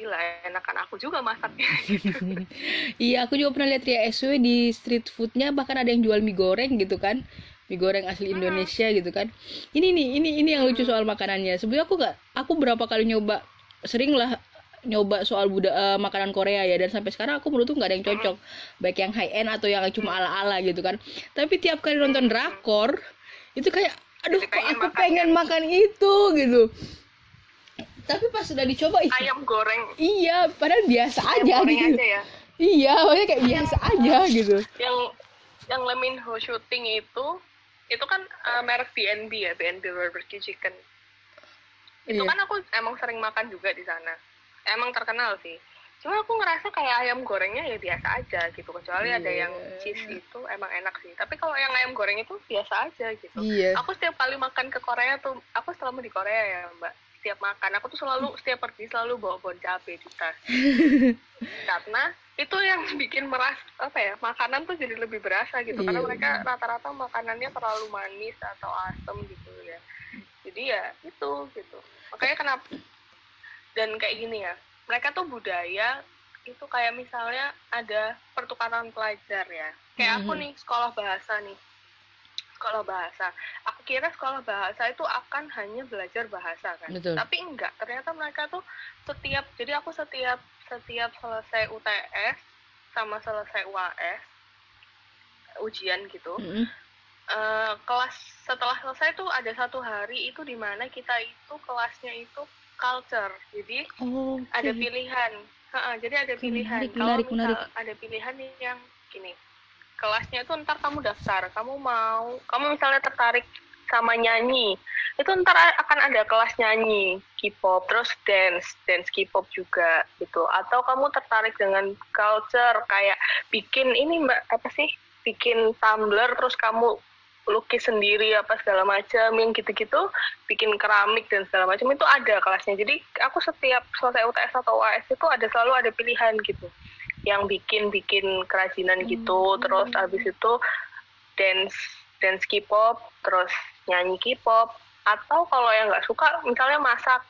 B: gila enakan aku juga masaknya
A: iya aku juga pernah lihat Ria SW di street foodnya bahkan ada yang jual mie goreng gitu kan mie goreng asli Indonesia hmm. gitu kan. Ini nih ini ini yang lucu soal makanannya. Sebenarnya aku gak aku berapa kali nyoba sering lah nyoba soal buda, uh, makanan Korea ya. Dan sampai sekarang aku menurut nggak ada yang cocok. Baik yang high end atau yang cuma ala ala gitu kan. Tapi tiap kali nonton drakor itu kayak aduh kok aku pengen makan itu gitu. Tapi pas sudah dicoba
B: ayam goreng.
A: iya padahal biasa ayam aja gitu. aja ya? iya pokoknya kayak biasa aja gitu.
B: Yang yang Lemin Ho shooting itu itu kan uh, merek BNB ya BNB barbecue chicken. Itu iya. kan aku emang sering makan juga di sana. Emang terkenal sih. Cuma aku ngerasa kayak ayam gorengnya ya biasa aja gitu kecuali yeah. ada yang cheese itu emang enak sih. Tapi kalau yang ayam goreng itu biasa aja gitu.
A: Yeah.
B: aku setiap kali makan ke Korea tuh aku selama di Korea ya mbak. Setiap makan aku tuh selalu setiap pergi selalu bawa bon cabe di tas. Karena itu yang bikin meras apa ya makanan tuh jadi lebih berasa gitu. Karena iya. mereka rata-rata makanannya terlalu manis atau asam gitu ya. Jadi ya itu gitu. Makanya kenapa dan kayak gini ya mereka tuh budaya itu kayak misalnya ada pertukaran pelajar ya. Kayak aku mhm. nih sekolah bahasa nih sekolah bahasa. Aku kira sekolah bahasa itu akan hanya belajar bahasa kan.
A: Betul.
B: Tapi enggak. Ternyata mereka tuh setiap jadi aku setiap setiap selesai UTS sama selesai UAS ujian gitu. Mm -hmm. uh, kelas setelah selesai tuh ada satu hari itu di mana kita itu kelasnya itu culture. Jadi oh, okay. ada pilihan. Ha -ha, jadi ada pilihan.
A: Kalau misal
B: ada pilihan yang gini kelasnya itu ntar kamu daftar. Kamu mau kamu misalnya tertarik sama nyanyi itu ntar akan ada kelas nyanyi K-pop terus dance dance K-pop juga gitu. Atau kamu tertarik dengan culture kayak bikin ini mbak apa sih? Bikin tumbler terus kamu lukis sendiri apa segala macam yang gitu-gitu bikin keramik dan segala macam itu ada kelasnya. Jadi aku setiap selesai UTS atau UAS itu ada selalu ada pilihan gitu yang bikin bikin kerajinan gitu. Hmm. terus habis itu dance dance K-pop terus nyanyi K-pop. Atau kalau yang nggak suka misalnya masak.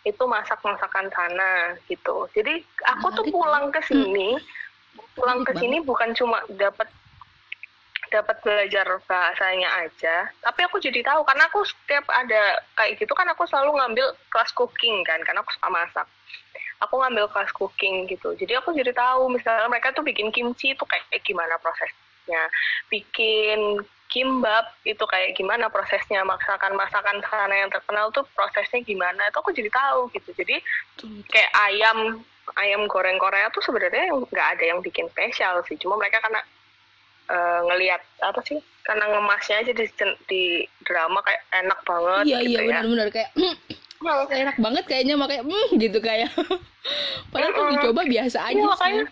B: Itu masak masakan sana gitu. Jadi aku tuh pulang ke sini. Pulang ke sini bukan cuma dapat dapat belajar bahasanya aja. Tapi aku jadi tahu karena aku setiap ada kayak gitu kan aku selalu ngambil kelas cooking kan karena aku suka masak aku ngambil kelas cooking gitu. Jadi aku jadi tahu misalnya mereka tuh bikin kimchi itu kayak gimana prosesnya. Bikin kimbab itu kayak gimana prosesnya. Masakan masakan sana yang terkenal tuh prosesnya gimana. Itu aku jadi tahu gitu. Jadi kayak ayam ayam goreng Korea tuh sebenarnya nggak ada yang bikin spesial sih. Cuma mereka karena uh, ngelihat apa sih karena ngemasnya aja di, di drama kayak enak banget
A: iya gitu iya ya. benar-benar enak banget kayaknya makanya mm, gitu kayak. Padahal tuh dicoba biasa iya, aja iya,
B: makanya.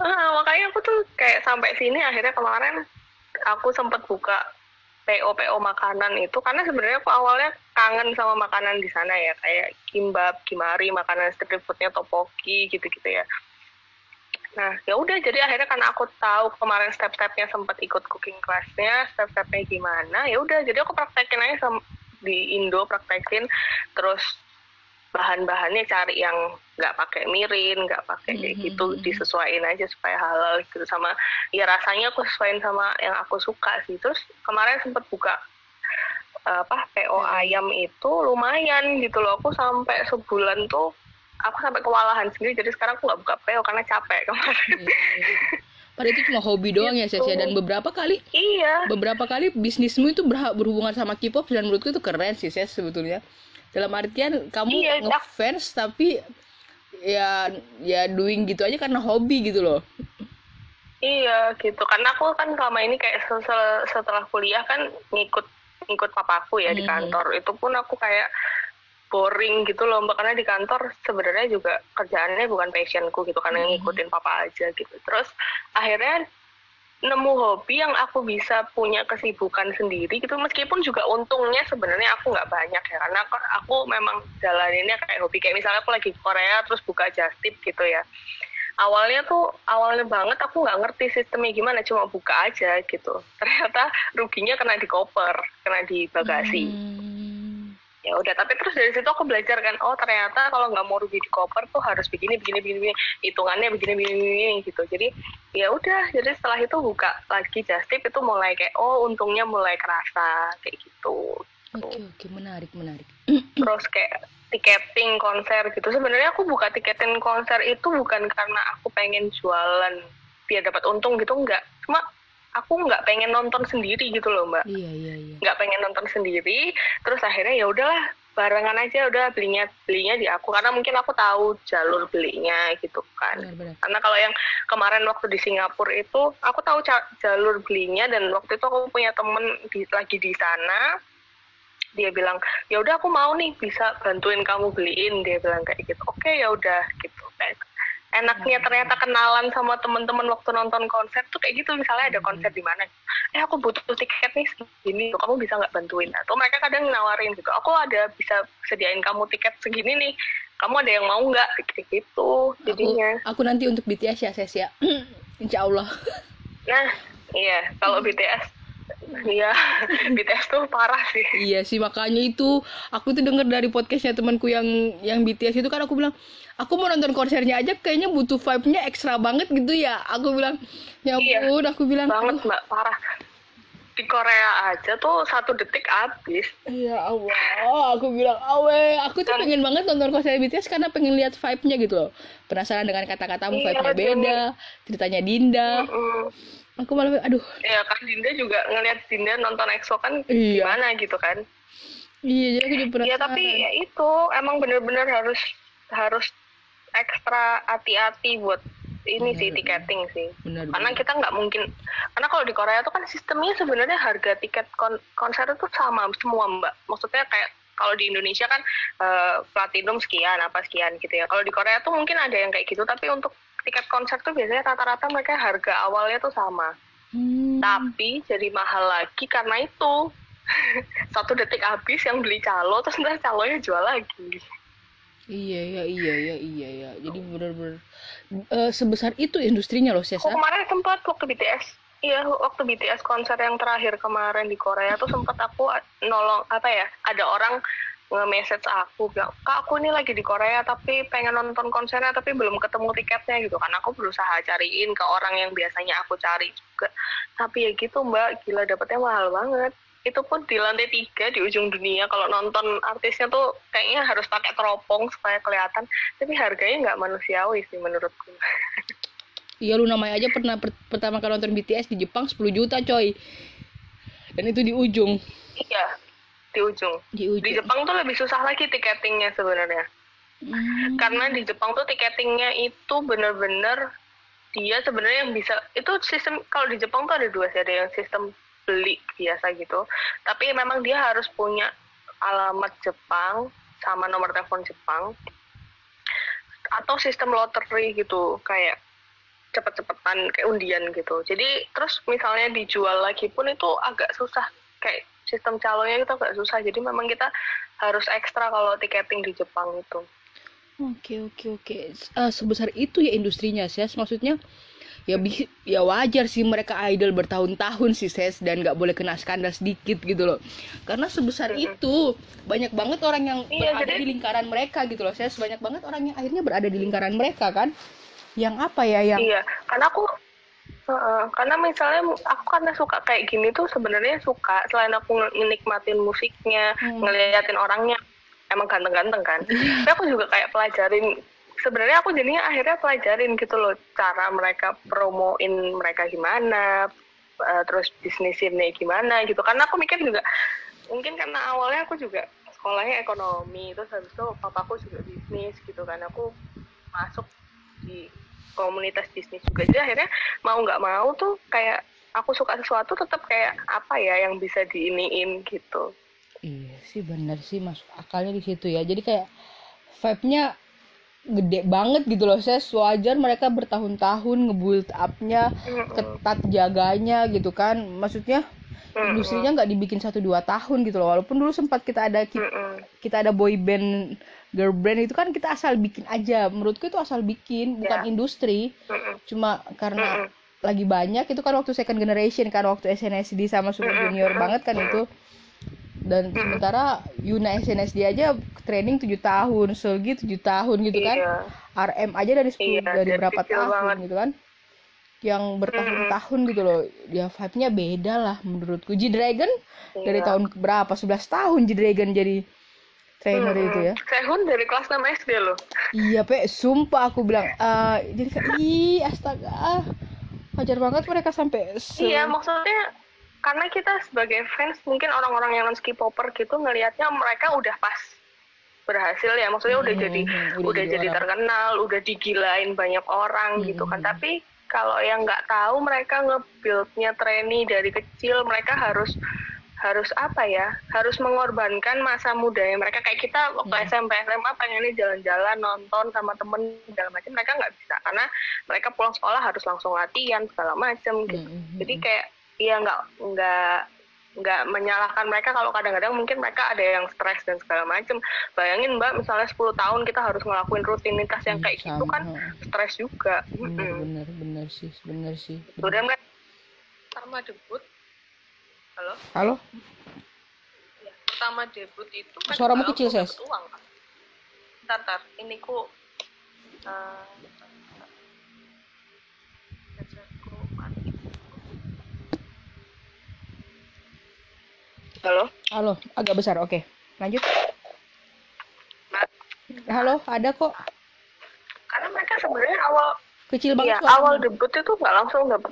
B: Uh, makanya aku tuh kayak sampai sini akhirnya kemarin aku sempat buka PO PO makanan itu karena sebenarnya aku awalnya kangen sama makanan di sana ya kayak kimbab, kimari, makanan street foodnya topoki gitu-gitu ya. Nah, ya udah jadi akhirnya karena aku tahu kemarin step-stepnya sempat ikut cooking classnya, step-stepnya gimana, ya udah jadi aku praktekin aja di Indo praktekin terus bahan-bahannya cari yang nggak pakai mirin, nggak pakai kayak mm -hmm. gitu, disesuaikan aja supaya halal gitu sama ya rasanya aku sesuaiin sama yang aku suka sih. Terus kemarin sempat buka apa PO hmm. ayam itu lumayan gitu loh. Aku sampai sebulan tuh aku sampai kewalahan sendiri jadi sekarang aku nggak buka PO karena capek kemarin.
A: Padahal itu cuma hobi doang ya Sia dan gitu. beberapa kali
B: iya.
A: beberapa kali bisnismu itu berhubungan sama K-pop dan menurutku itu keren sih Sia sebetulnya. Dalam artian kamu iya, ngefans tapi ya ya doing gitu aja karena hobi gitu loh.
B: Iya gitu. Karena aku kan selama ini kayak setelah kuliah kan ngikut ngikut papaku ya hmm. di kantor. Itu pun aku kayak boring gitu loh mbak. Karena di kantor sebenarnya juga kerjaannya bukan passionku gitu karena hmm. ngikutin papa aja gitu. Terus akhirnya nemu hobi yang aku bisa punya kesibukan sendiri gitu. Meskipun juga untungnya sebenarnya aku nggak banyak ya karena aku memang jalaninnya kayak hobi. Kayak misalnya aku lagi Korea terus buka just tip gitu ya. Awalnya tuh awalnya banget aku nggak ngerti sistemnya gimana cuma buka aja gitu. Ternyata ruginya kena di koper kena di bagasi. Hmm ya udah tapi terus dari situ aku belajar kan oh ternyata kalau nggak mau rugi di koper tuh harus begini begini begini, begini. hitungannya begini begini, begini gitu jadi ya udah jadi setelah itu buka lagi just tip itu mulai kayak oh untungnya mulai kerasa kayak gitu
A: oke okay, oke okay. menarik menarik
B: terus kayak tiketing konser gitu sebenarnya aku buka tiketing konser itu bukan karena aku pengen jualan biar dapat untung gitu enggak cuma aku nggak pengen nonton sendiri gitu loh mbak.
A: Iya iya iya.
B: Nggak pengen nonton sendiri terus akhirnya ya udahlah barengan aja udah belinya belinya di aku karena mungkin aku tahu jalur belinya gitu kan. Benar, benar. karena kalau yang kemarin waktu di Singapura itu aku tahu jalur belinya dan waktu itu aku punya temen di, lagi di sana dia bilang ya udah aku mau nih bisa bantuin kamu beliin dia bilang kayak gitu. Oke ya udah gitu kayak enaknya ternyata kenalan sama teman-teman waktu nonton konser tuh kayak gitu. Misalnya ada konser di mana? Eh aku butuh tiket nih segini kamu bisa nggak bantuin? Atau mereka kadang nawarin gitu aku ada bisa sediain kamu tiket segini nih. Kamu ada yang mau nggak? Gitu gitu jadinya.
A: Aku, aku nanti untuk BTS ya Ses ya. Insya Allah.
B: Nah iya. Kalau BTS Iya, BTS tuh parah sih.
A: Iya sih makanya itu aku tuh denger dari podcastnya temanku yang yang BTS itu kan aku bilang aku mau nonton konsernya aja kayaknya butuh vibe-nya ekstra banget gitu ya. Aku bilang ya iya, ampun, iya, aku bilang
B: banget mbak parah. Di Korea aja tuh satu detik habis.
A: Iya Allah, aku bilang awe, aku tuh Dan, pengen banget nonton konser BTS karena pengen lihat vibe-nya gitu loh. Penasaran dengan kata-katamu iya, vibe-nya beda, ceritanya Dinda. Mm -mm aku malah aduh.
B: Ya kan Dinda juga ngelihat Dinda nonton EXO kan iya. gimana gitu kan.
A: Iya jadi aku juga
B: ya tapi ya itu emang bener-bener harus harus ekstra hati-hati buat ini bener, sih tiketing sih. Bener, karena bener. kita nggak mungkin karena kalau di Korea itu kan sistemnya sebenarnya harga tiket kon konser itu sama semua mbak. Maksudnya kayak kalau di Indonesia kan uh, platinum sekian apa sekian gitu ya. Kalau di Korea tuh mungkin ada yang kayak gitu tapi untuk tiket konser tuh biasanya rata-rata mereka harga awalnya tuh sama. Hmm. tapi jadi mahal lagi karena itu. Satu detik habis yang beli calo terus ntar calonya jual lagi.
A: Iya ya iya ya iya ya jadi benar-benar uh, sebesar itu industrinya loh Sesa
B: kemarin tempat waktu BTS Iya, waktu BTS konser yang terakhir kemarin di Korea tuh sempat aku nolong apa ya? Ada orang nge-message aku bilang kak aku ini lagi di Korea tapi pengen nonton konsernya tapi belum ketemu tiketnya gitu kan. Aku berusaha cariin ke orang yang biasanya aku cari juga. Tapi ya gitu mbak gila dapetnya mahal banget. Itu pun di lantai tiga di ujung dunia kalau nonton artisnya tuh kayaknya harus pakai teropong supaya kelihatan. Tapi harganya nggak manusiawi sih menurutku.
A: Iya lu namanya aja pernah per pertama kali nonton BTS di Jepang 10 juta coy. Dan itu di ujung.
B: Iya di ujung. Di ujung. Di Jepang tuh lebih susah lagi tiketingnya sebenarnya. Hmm. Karena di Jepang tuh tiketingnya itu bener-bener dia sebenarnya yang bisa itu sistem kalau di Jepang tuh ada dua sih ada yang sistem beli biasa gitu. Tapi memang dia harus punya alamat Jepang sama nomor telepon Jepang atau sistem lottery gitu kayak cepet-cepetan kayak undian gitu. Jadi terus misalnya dijual lagi pun itu agak susah kayak sistem calonnya itu agak susah. Jadi memang kita harus ekstra kalau tiketing di Jepang itu.
A: Oke oke oke. Uh, sebesar itu ya industrinya sih maksudnya ya bi ya wajar sih mereka idol bertahun-tahun sih ses dan nggak boleh kena skandal sedikit gitu loh. Karena sebesar mm -hmm. itu banyak banget orang yang iya, berada jadi... di lingkaran mereka gitu loh ses. Banyak banget orang yang akhirnya berada di lingkaran mereka kan? Yang apa ya yang
B: iya karena aku Uh, karena misalnya aku karena suka kayak gini tuh sebenarnya suka selain aku menikmatin musiknya, hmm. ngeliatin orangnya emang ganteng-ganteng kan. Iya. Tapi aku juga kayak pelajarin sebenarnya aku jadinya akhirnya pelajarin gitu loh cara mereka promoin mereka gimana, uh, terus bisnisinnya gimana gitu. Karena aku mikir juga mungkin karena awalnya aku juga sekolahnya ekonomi, terus habis itu papaku juga bisnis gitu kan. Aku masuk di komunitas bisnis juga. Jadi akhirnya mau nggak mau tuh kayak aku suka sesuatu tetap kayak apa ya yang bisa diiniin gitu.
A: Iya sih benar sih masuk akalnya di situ ya. Jadi kayak vibe-nya gede banget gitu loh saya wajar mereka bertahun-tahun ngebuild up-nya ketat jaganya gitu kan. Maksudnya industrinya nggak dibikin satu dua tahun gitu loh. Walaupun dulu sempat kita ada kita, kita ada boy band girl band itu kan kita asal bikin aja. Menurutku itu asal bikin bukan yeah. industri. Cuma karena lagi banyak itu kan waktu second generation kan waktu SNSD sama Super Junior banget kan itu. Dan sementara Yuna SNSD aja training tujuh tahun Solgi tujuh tahun gitu kan. Iya. RM aja dari sepuluh iya, dari berapa tahun banget. gitu kan. Yang bertahun-tahun gitu loh. Ya vibe-nya beda lah menurutku. G Dragon iya. dari tahun berapa? 11 tahun G Dragon jadi trainer hmm, itu ya.
B: Sehun dari kelas 6 SD loh.
A: Iya pe. Sumpah aku bilang uh, jadi kayak ih astaga. Wajar banget mereka sampai
B: se iya maksudnya karena kita sebagai fans mungkin orang-orang yang non popper gitu ngelihatnya mereka udah pas berhasil ya. Maksudnya udah hmm, jadi udah, udah jadi orang. terkenal udah digilain banyak orang hmm. gitu kan. Tapi kalau yang nggak tahu mereka nge-buildnya trainee dari kecil mereka harus harus apa ya harus mengorbankan masa mudanya mereka kayak kita waktu hmm. SMP SMA pengennya jalan-jalan nonton sama temen segala macam. Mereka nggak bisa karena mereka pulang sekolah harus langsung latihan segala macam gitu. Hmm. hmm jadi hmm. kayak ya nggak nggak nggak menyalahkan mereka kalau kadang-kadang mungkin mereka ada yang stres dan segala macam. Bayangin mbak misalnya 10 tahun kita harus ngelakuin rutinitas yang kayak gitu kan stres juga.
A: Bener bener bener sih bener sih.
B: Mereka sama debut Halo?
A: Halo?
B: Ya, pertama debut itu
A: kan Suaramu kecil, Ses.
B: Uang, kan? Ntar, ntar. Ini ku... Uh, Halo?
A: Halo, agak besar. Oke, lanjut. Halo, ada kok.
B: Karena mereka sebenarnya awal
A: kecil banget.
B: Ya, awal debut itu nggak langsung dapat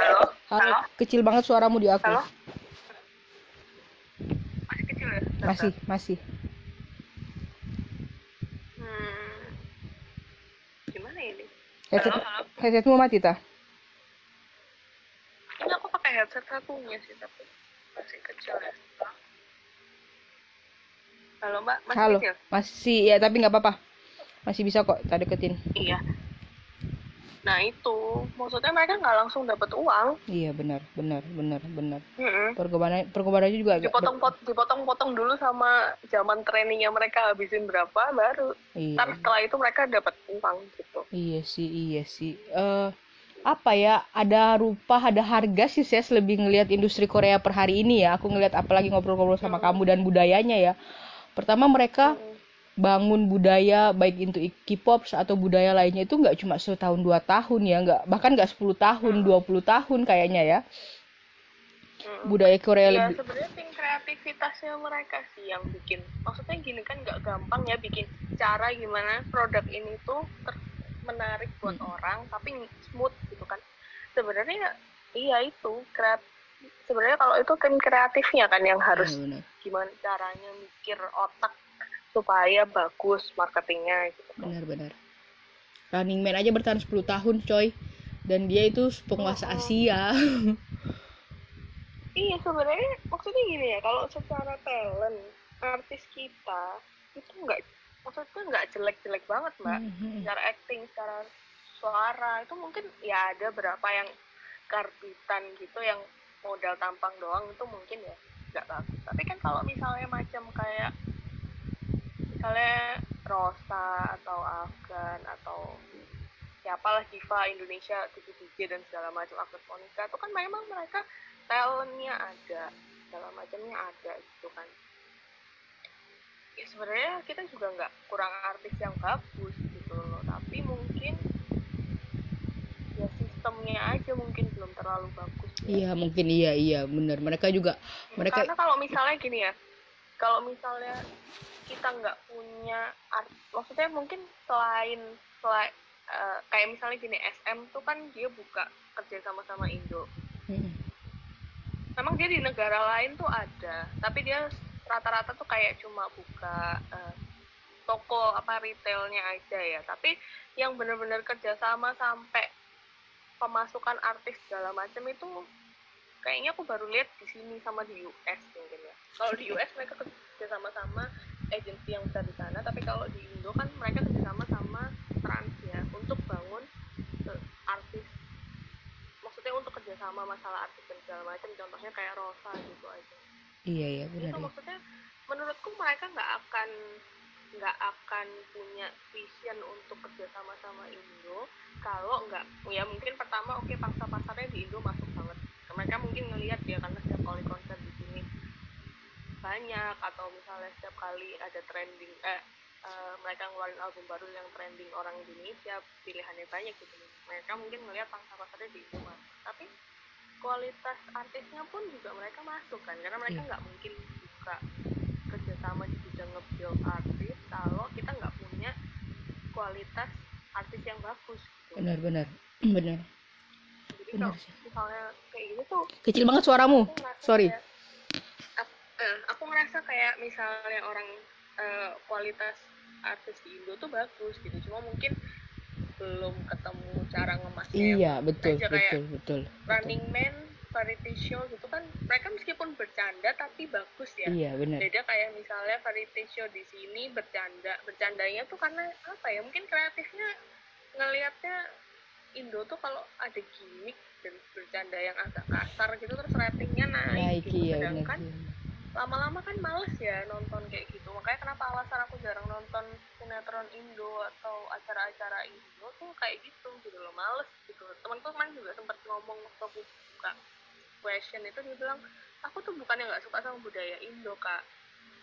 A: Halo? Halo? Kecil banget suaramu di aku. Halo?
B: Masih kecil ya?
A: Masih, masih.
B: Hmm. Gimana ini?
A: Headset, halo, halo? Headsetmu mati, ta?
B: Ini aku pakai headset satunya sih, tapi masih kecil ya. Halo, Mbak. Masih
A: Halo.
B: Kecil?
A: Masih, ya tapi nggak apa-apa. Masih bisa kok, tak deketin.
B: Iya. Nah itu. Maksudnya mereka nggak langsung dapat uang.
A: Iya benar benar benar benar. Mm-hmm. perkembangan perkembangan juga
B: dipotong pot, dipotong potong dulu sama zaman trainingnya mereka habisin berapa baru. Iya. Ntar setelah itu mereka dapat uang gitu.
A: Iya sih iya sih. Uh, apa ya ada rupa ada harga sih saya lebih ngelihat industri Korea per hari ini ya. Aku ngelihat apalagi ngobrol-ngobrol sama hmm. kamu dan budayanya ya. Pertama mereka hmm bangun budaya baik itu K-pop atau budaya lainnya itu nggak cuma setahun dua tahun ya nggak bahkan nggak 10 tahun 20 hmm. tahun kayaknya ya hmm. budaya Korea
B: ya, lebih sebenarnya tim kreativitasnya mereka sih yang bikin maksudnya gini kan nggak gampang ya bikin cara gimana produk ini tuh ter- menarik buat hmm. orang tapi smooth gitu kan sebenarnya iya itu kreat sebenarnya kalau itu tim kreatifnya kan yang harus ya, gimana caranya mikir otak supaya bagus marketingnya gitu.
A: Benar-benar. Running Man aja bertahan 10 tahun, coy. Dan dia itu penguasa oh, Asia.
B: iya, sebenarnya maksudnya gini ya, kalau secara talent artis kita itu enggak maksudnya nggak jelek-jelek banget, Mbak. Mm-hmm. Secara acting, secara suara itu mungkin ya ada berapa yang karbitan gitu yang modal tampang doang itu mungkin ya nggak bagus. Tapi kan kalau misalnya macam kayak misalnya Rosa atau Afgan atau siapalah diva Indonesia tujuh DJ dan segala macam Agnes Monica itu kan memang mereka talentnya ada segala macamnya ada gitu kan ya sebenarnya kita juga nggak kurang artis yang bagus gitu loh tapi mungkin ya sistemnya aja mungkin belum terlalu bagus
A: ya. iya mungkin iya iya benar mereka juga mereka
B: karena kalau misalnya gini ya kalau misalnya kita nggak punya art maksudnya mungkin selain selain uh, kayak misalnya gini SM tuh kan dia buka kerja sama sama Indo. Hmm. memang dia di negara lain tuh ada tapi dia rata-rata tuh kayak cuma buka uh, toko apa retailnya aja ya. Tapi yang benar-benar kerja sama sampai pemasukan artis segala macam itu kayaknya aku baru lihat di sini sama di US mungkin ya kalau di US mereka kerja sama-sama agensi yang besar di sana tapi kalau di Indo kan mereka kerjasama sama Trans ya untuk bangun uh, artis. Maksudnya untuk kerjasama masalah artis dan segala macam contohnya kayak Rosa gitu aja.
A: Iya iya benar itu
B: ya. maksudnya menurutku mereka nggak akan nggak akan punya vision untuk kerjasama sama Indo kalau nggak ya mungkin pertama oke okay, pangsa pasarnya di Indo masuk banget. Mereka mungkin ngelihat ya karena setiap kali konser di banyak atau misalnya setiap kali ada trending eh uh, mereka ngeluarin album baru yang trending orang Indonesia pilihannya banyak gitu mereka mungkin ngelihat pangsa pasarnya di Indo tapi kualitas artisnya pun juga mereka masuk kan karena mereka iya. nggak yeah. mungkin buka kerjasama di bidang nge-build artis kalau kita nggak punya kualitas artis yang bagus
A: gitu. benar benar benar
B: jadi benar kalau misalnya kayak gitu tuh
A: kecil banget suaramu sorry kayak,
B: uh, aku ngerasa kayak misalnya orang uh, kualitas artis di Indo tuh bagus gitu. Cuma mungkin belum ketemu cara ngemasnya
A: iya betul betul kayak betul
B: Running Man variety show gitu kan mereka meskipun bercanda tapi bagus ya.
A: Iya benar
B: beda kayak misalnya variety show di sini bercanda. Bercandanya tuh karena apa ya? Mungkin kreatifnya ngelihatnya Indo tuh kalau ada gimmick dan bercanda yang agak kasar gitu terus ratingnya naik, naik gitu. iya, sedangkan lama-lama kan males ya nonton kayak gitu. Makanya kenapa alasan aku jarang nonton sinetron Indo atau acara-acara Indo tuh kayak gitu gitu loh males gitu. Teman-teman juga sempat ngomong waktu aku buka question itu dia bilang aku tuh bukan yang nggak suka sama budaya Indo kak.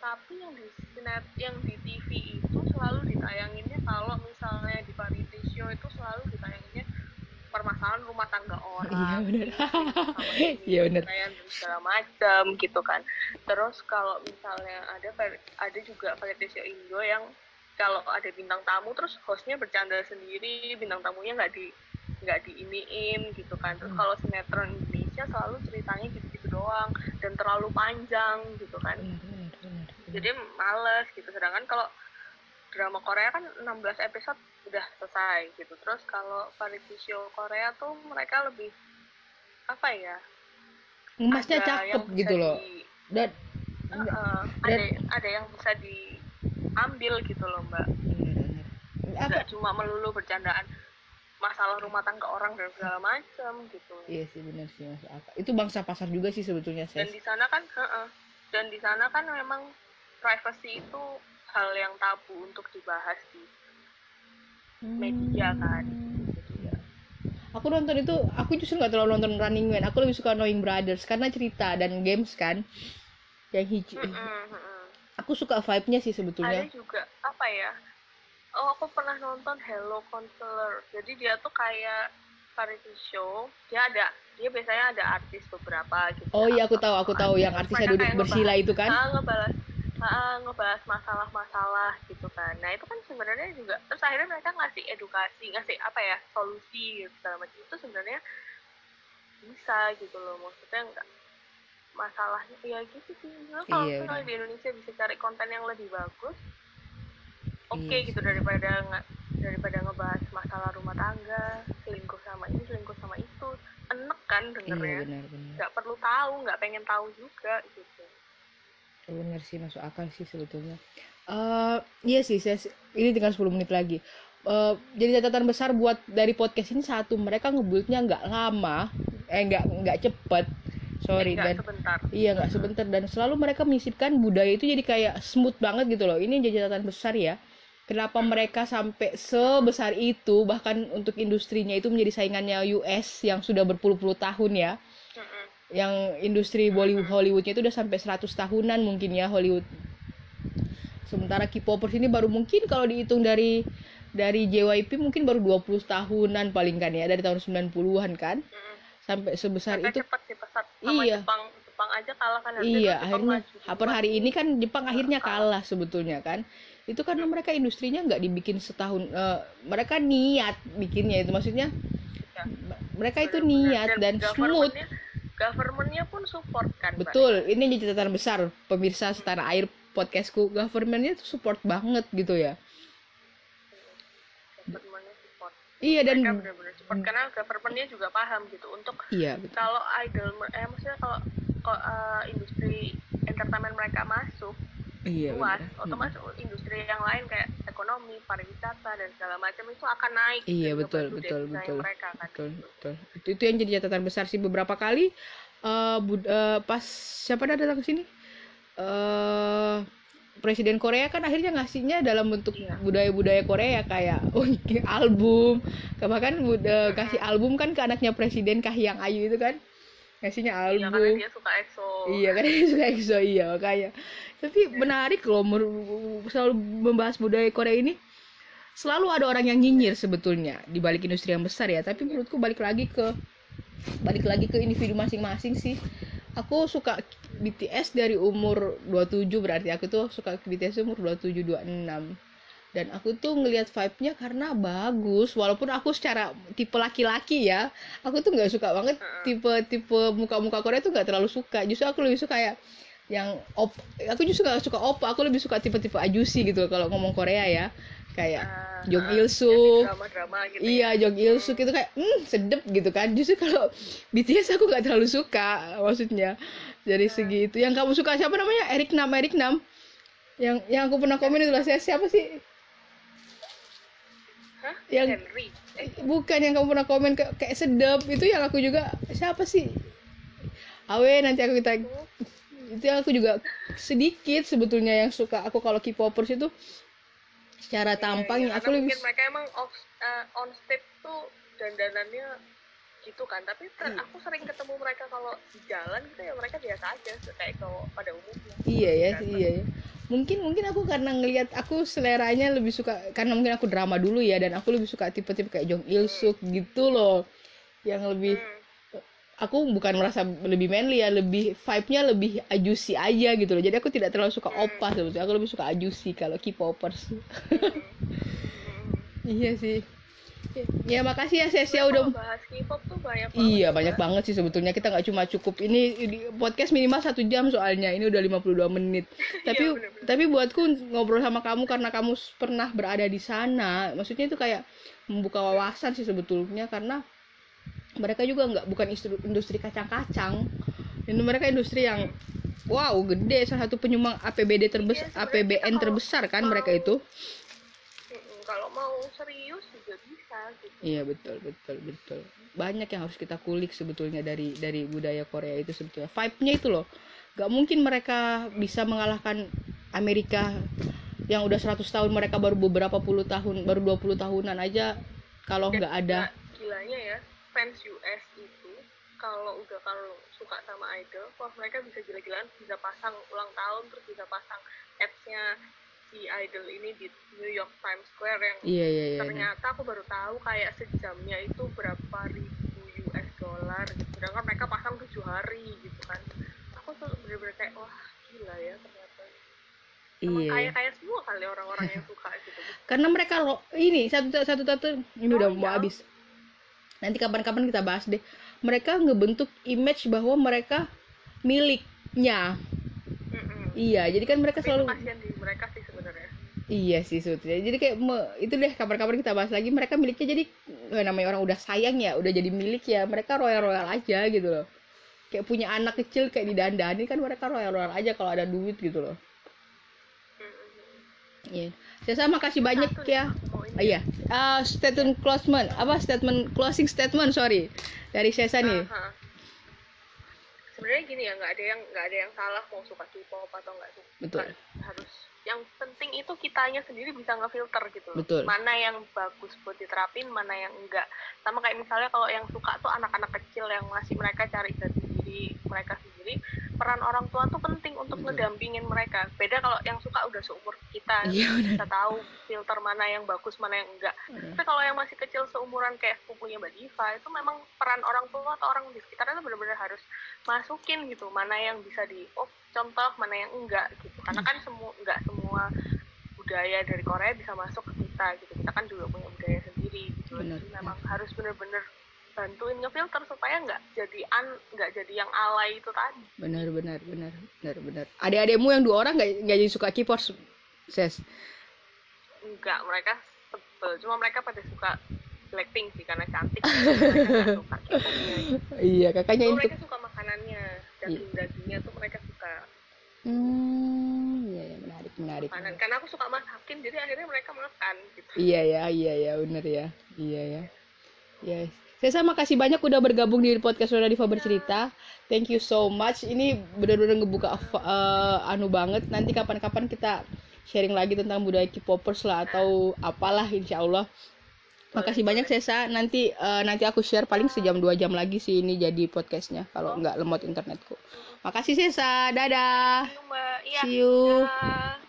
B: Tapi yang di sinet yang di TV itu selalu ditayanginnya kalau misalnya di variety show itu selalu ditayanginnya permasalahan rumah tangga orang
A: iya benar iya benar
B: segala macam gitu kan. Terus kalau misalnya ada ada juga variety show Indo yang kalau ada bintang tamu terus hostnya bercanda sendiri bintang tamunya nggak di nggak diiniin gitu kan. Terus hmm. kalau sinetron Indonesia selalu ceritanya gitu-gitu doang dan terlalu panjang gitu kan. Jadi males gitu. Sedangkan kalau drama Korea kan 16 episode udah selesai gitu. Terus kalau variety show Korea tuh mereka lebih apa ya
A: emasnya cakep gitu loh. dan
B: uh, ada ada yang bisa diambil gitu loh mbak. Nggak cuma melulu bercandaan masalah rumah tangga orang dan segala macam gitu.
A: Iya sih benar sih mas itu bangsa pasar juga sih sebetulnya
B: dan di sana kan uh -uh. dan di sana kan memang privacy itu hal yang tabu untuk dibahas di media kan.
A: Aku nonton itu aku justru nggak terlalu nonton Running Man. Aku lebih suka Knowing Brothers karena cerita dan games kan yang hijau mm -mm, aku suka vibe-nya sih sebetulnya.
B: Ada juga apa ya? Oh aku pernah nonton Hello Counselor jadi dia tuh kayak variety show. Dia ada dia biasanya ada artis beberapa gitu
A: oh iya aku tahu aku tahu yang artisnya duduk bersila itu kan.
B: Ah, ngebahas ah, ngebahas masalah-masalah gitu kan. Nah itu kan sebenarnya juga terus akhirnya mereka ngasih edukasi ngasih apa ya solusi gitu, segala macam. Itu sebenarnya bisa gitu loh maksudnya enggak masalahnya ya gitu sih. Kalau iya, di Indonesia bisa cari konten yang lebih bagus oke okay, iya. gitu daripada nggak daripada ngebahas masalah rumah tangga selingkuh sama ini selingkuh sama itu. Enek kan dengernya. iya, nggak perlu tahu nggak pengen tahu juga gitu
A: bener sih masuk akal sih sebetulnya. Uh, iya sih saya ini tinggal 10 menit lagi. Uh, jadi catatan besar buat dari podcast ini satu mereka ngebultnya nggak lama eh nggak nggak cepet. Sorry
B: dan
A: sebentar. iya nggak sebentar. Dan selalu mereka menyisipkan budaya itu jadi kayak smooth banget gitu loh. Ini jadi catatan besar ya. Kenapa mereka sampai sebesar itu bahkan untuk industrinya itu menjadi saingannya US yang sudah berpuluh-puluh tahun ya yang industri Bollywood Hollywoodnya itu udah sampai 100 tahunan mungkin ya Hollywood. Sementara K-popers ini baru mungkin kalau dihitung dari dari JYP mungkin baru 20 tahunan paling kan ya dari tahun 90-an kan. Sampai sebesar sampai itu.
B: cepat sih pesat sama iya. Jepang. Jepang aja kalah kan
A: iya akhirnya per hari ini kan Jepang akhirnya kalah. sebetulnya kan. Itu karena mereka industrinya nggak dibikin setahun uh, mereka niat bikinnya itu maksudnya ya. mereka itu niat dan, dan smooth
B: governmentnya pun support kan
A: betul ini jadi catatan besar pemirsa setanah air podcastku. Governmentnya itu support banget gitu ya.
B: Governmentnya support.
A: Iya dan
B: bener-bener support karena governmentnya juga paham gitu. Untuk
A: iya,
B: betul. kalau idol eh maksudnya kalau, kalau uh, industri entertainment mereka masuk
A: iya,
B: luas bener. otomatis hmm. industri yang lain kayak ekonomi pariwisata dan segala macam itu akan naik
A: iya betul betul betul mereka, kan, betul gitu. betul itu, itu yang jadi catatan besar sih beberapa kali uh, bud, uh, pas siapa dah datang ke sini uh, presiden Korea kan akhirnya ngasihnya dalam bentuk iya. budaya-budaya Korea kayak oh, album bahkan uh, kasih album kan ke anaknya presiden Kahiyang Ayu itu kan ngasihnya album iya
B: karena dia suka EXO.
A: Iya karena dia suka EXO iya makanya. Tapi yeah. menarik loh selalu membahas budaya Korea ini. Selalu ada orang yang nyinyir sebetulnya di balik industri yang besar ya. Tapi menurutku balik lagi ke balik lagi ke individu masing-masing sih. Aku suka BTS dari umur 27 berarti aku tuh suka BTS umur 27 26 dan aku tuh ngelihat vibe-nya karena bagus. Walaupun aku secara tipe laki-laki ya aku tuh nggak suka banget tipe tipe muka-muka Korea tuh nggak terlalu suka. Justru aku lebih suka ya yang op aku justru gak suka op aku lebih suka tipe-tipe ajusi gitu kalau ngomong Korea ya. Kayak uh, Jong Il Suk
B: gitu
A: iya ya. Jong Il Suk itu kayak hmm sedep gitu kan. Justru kalau BTS aku nggak terlalu suka maksudnya. Dari uh. segi itu. Yang kamu suka siapa namanya? Eric Nam Eric Nam. Yang yang aku pernah komen itu lah siapa sih
B: Hah? yang Henry
A: eh. bukan yang kamu pernah komen ke, kayak sedap itu yang aku juga siapa sih awe nanti aku kita itu yang aku juga sedikit sebetulnya yang suka aku kalau K-popers itu secara iya, tampang
B: ya, aku lebih mereka emang off, uh, on stage tuh dandanannya gitu kan. Tapi kan hmm. aku sering ketemu mereka kalau di jalan gitu ya mereka biasa aja kayak kalau pada umumnya.
A: Iya ya iya ya. Mungkin mungkin aku karena ngelihat aku seleranya lebih suka karena mungkin aku drama dulu ya dan aku lebih suka tipe-tipe kayak Jong Il Suk gitu loh. Yang lebih hmm. aku bukan merasa lebih manly ya lebih vibe-nya lebih ajusi aja gitu loh. Jadi aku tidak terlalu suka hmm. opa sebetulnya. Aku lebih suka ajusi kalau K-popers. Hmm. iya sih Ya makasih ya Sesia udah
B: bahas K-pop tuh banyak
A: banget. Iya, banyak ya. banget sih sebetulnya. Kita nggak cuma cukup ini, podcast minimal satu jam soalnya. Ini udah 52 menit. tapi iya, bener -bener. tapi buatku ngobrol sama kamu karena kamu pernah berada di sana. Maksudnya itu kayak membuka wawasan sih sebetulnya karena mereka juga nggak bukan industri, kacang-kacang. Ini mereka industri yang wow, gede salah satu penyumbang APBD terbesar, iya, APBN terbesar kan mereka itu
B: kalau mau serius gitu
A: iya betul betul betul. Banyak yang harus kita kulik sebetulnya dari dari budaya Korea itu sebetulnya. Vibe-nya itu loh. Gak mungkin mereka bisa mengalahkan Amerika yang udah 100 tahun mereka baru beberapa puluh tahun baru 20 tahunan aja kalau nggak ada.
B: Gilanya ya fans US itu kalau udah kalau suka sama idol wah mereka bisa gila-gilaan bisa pasang ulang tahun terus bisa pasang ads-nya si idol ini di New York Times Square yang
A: iya, iya, iya,
B: ternyata aku baru tahu kayak sejamnya itu berapa ribu US dollar gitu sedangkan mereka pasang tujuh hari gitu kan aku tuh bener-bener kayak wah gila ya ternyata Emang iya. kaya kaya semua kali orang-orang yang suka gitu.
A: Karena mereka lo ini satu satu satu ini oh, udah mau iya. habis. Nanti kapan-kapan kita bahas deh. Mereka ngebentuk image bahwa mereka miliknya. Mm-mm. Iya, jadi kan mereka selalu.
B: di mereka sih.
A: Iya sih sebetulnya. Jadi kayak me, itu deh kapan-kapan kita bahas lagi. Mereka miliknya jadi eh, namanya orang udah sayang ya, udah jadi milik ya. Mereka royal-royal aja gitu loh. Kayak punya anak kecil kayak didandani kan mereka royal-royal aja kalau ada duit gitu loh. Iya. Yeah. Saya makasih banyak ya. Oh, iya. Uh, statement closement apa statement closing statement sorry dari Sesa nih. Uh -huh.
B: Sebenarnya gini ya nggak ada yang nggak ada yang salah mau suka K-pop atau nggak suka.
A: Betul.
B: Yang penting itu kitanya sendiri bisa ngefilter gitu
A: Betul.
B: Mana yang bagus buat diterapin, mana yang enggak. Sama kayak misalnya kalau yang suka tuh anak-anak kecil yang masih mereka cari jati diri mereka sendiri, peran orang tua tuh penting untuk Betul. ngedampingin mereka beda kalau yang suka udah seumur kita
A: iya,
B: bisa tahu filter mana yang bagus mana yang enggak tapi kalau yang masih kecil seumuran kayak sepupunya mbak Diva itu memang peran orang tua atau orang di sekitarnya tuh benar-benar harus masukin gitu mana yang bisa di oh contoh mana yang enggak gitu. Karena kan semua enggak semua budaya dari Korea bisa masuk ke kita gitu. Kita kan juga punya budaya sendiri gitu. Bener. jadi memang harus benar-benar bantuin ngefilter supaya nggak jadi an nggak jadi yang alay itu tadi.
A: Benar benar benar benar benar. Adik-adikmu yang dua orang nggak nggak jadi suka keyboard ses?
B: Enggak mereka sebel. Cuma mereka pada suka Blackpink sih karena cantik. Suka
A: iya kakaknya
B: itu mereka suka makanannya. Daging dagingnya tuh mereka suka
A: hmm iya ya menarik menarik
B: makanan karena aku suka masakin jadi akhirnya mereka makan gitu
A: iya ya iya ya benar ya iya ya yes saya sama kasih banyak udah bergabung di podcast Roda Diva bercerita. Thank you so much. Ini benar-benar ngebuka uh, anu banget. Nanti kapan-kapan kita sharing lagi tentang budaya K-popers lah atau apalah insya Allah. Makasih banyak Sesa. Nanti uh, nanti aku share paling sejam dua jam lagi sih ini jadi podcastnya kalau nggak lemot internetku. Makasih Sesa. Dadah.
B: See you. Iya, See you.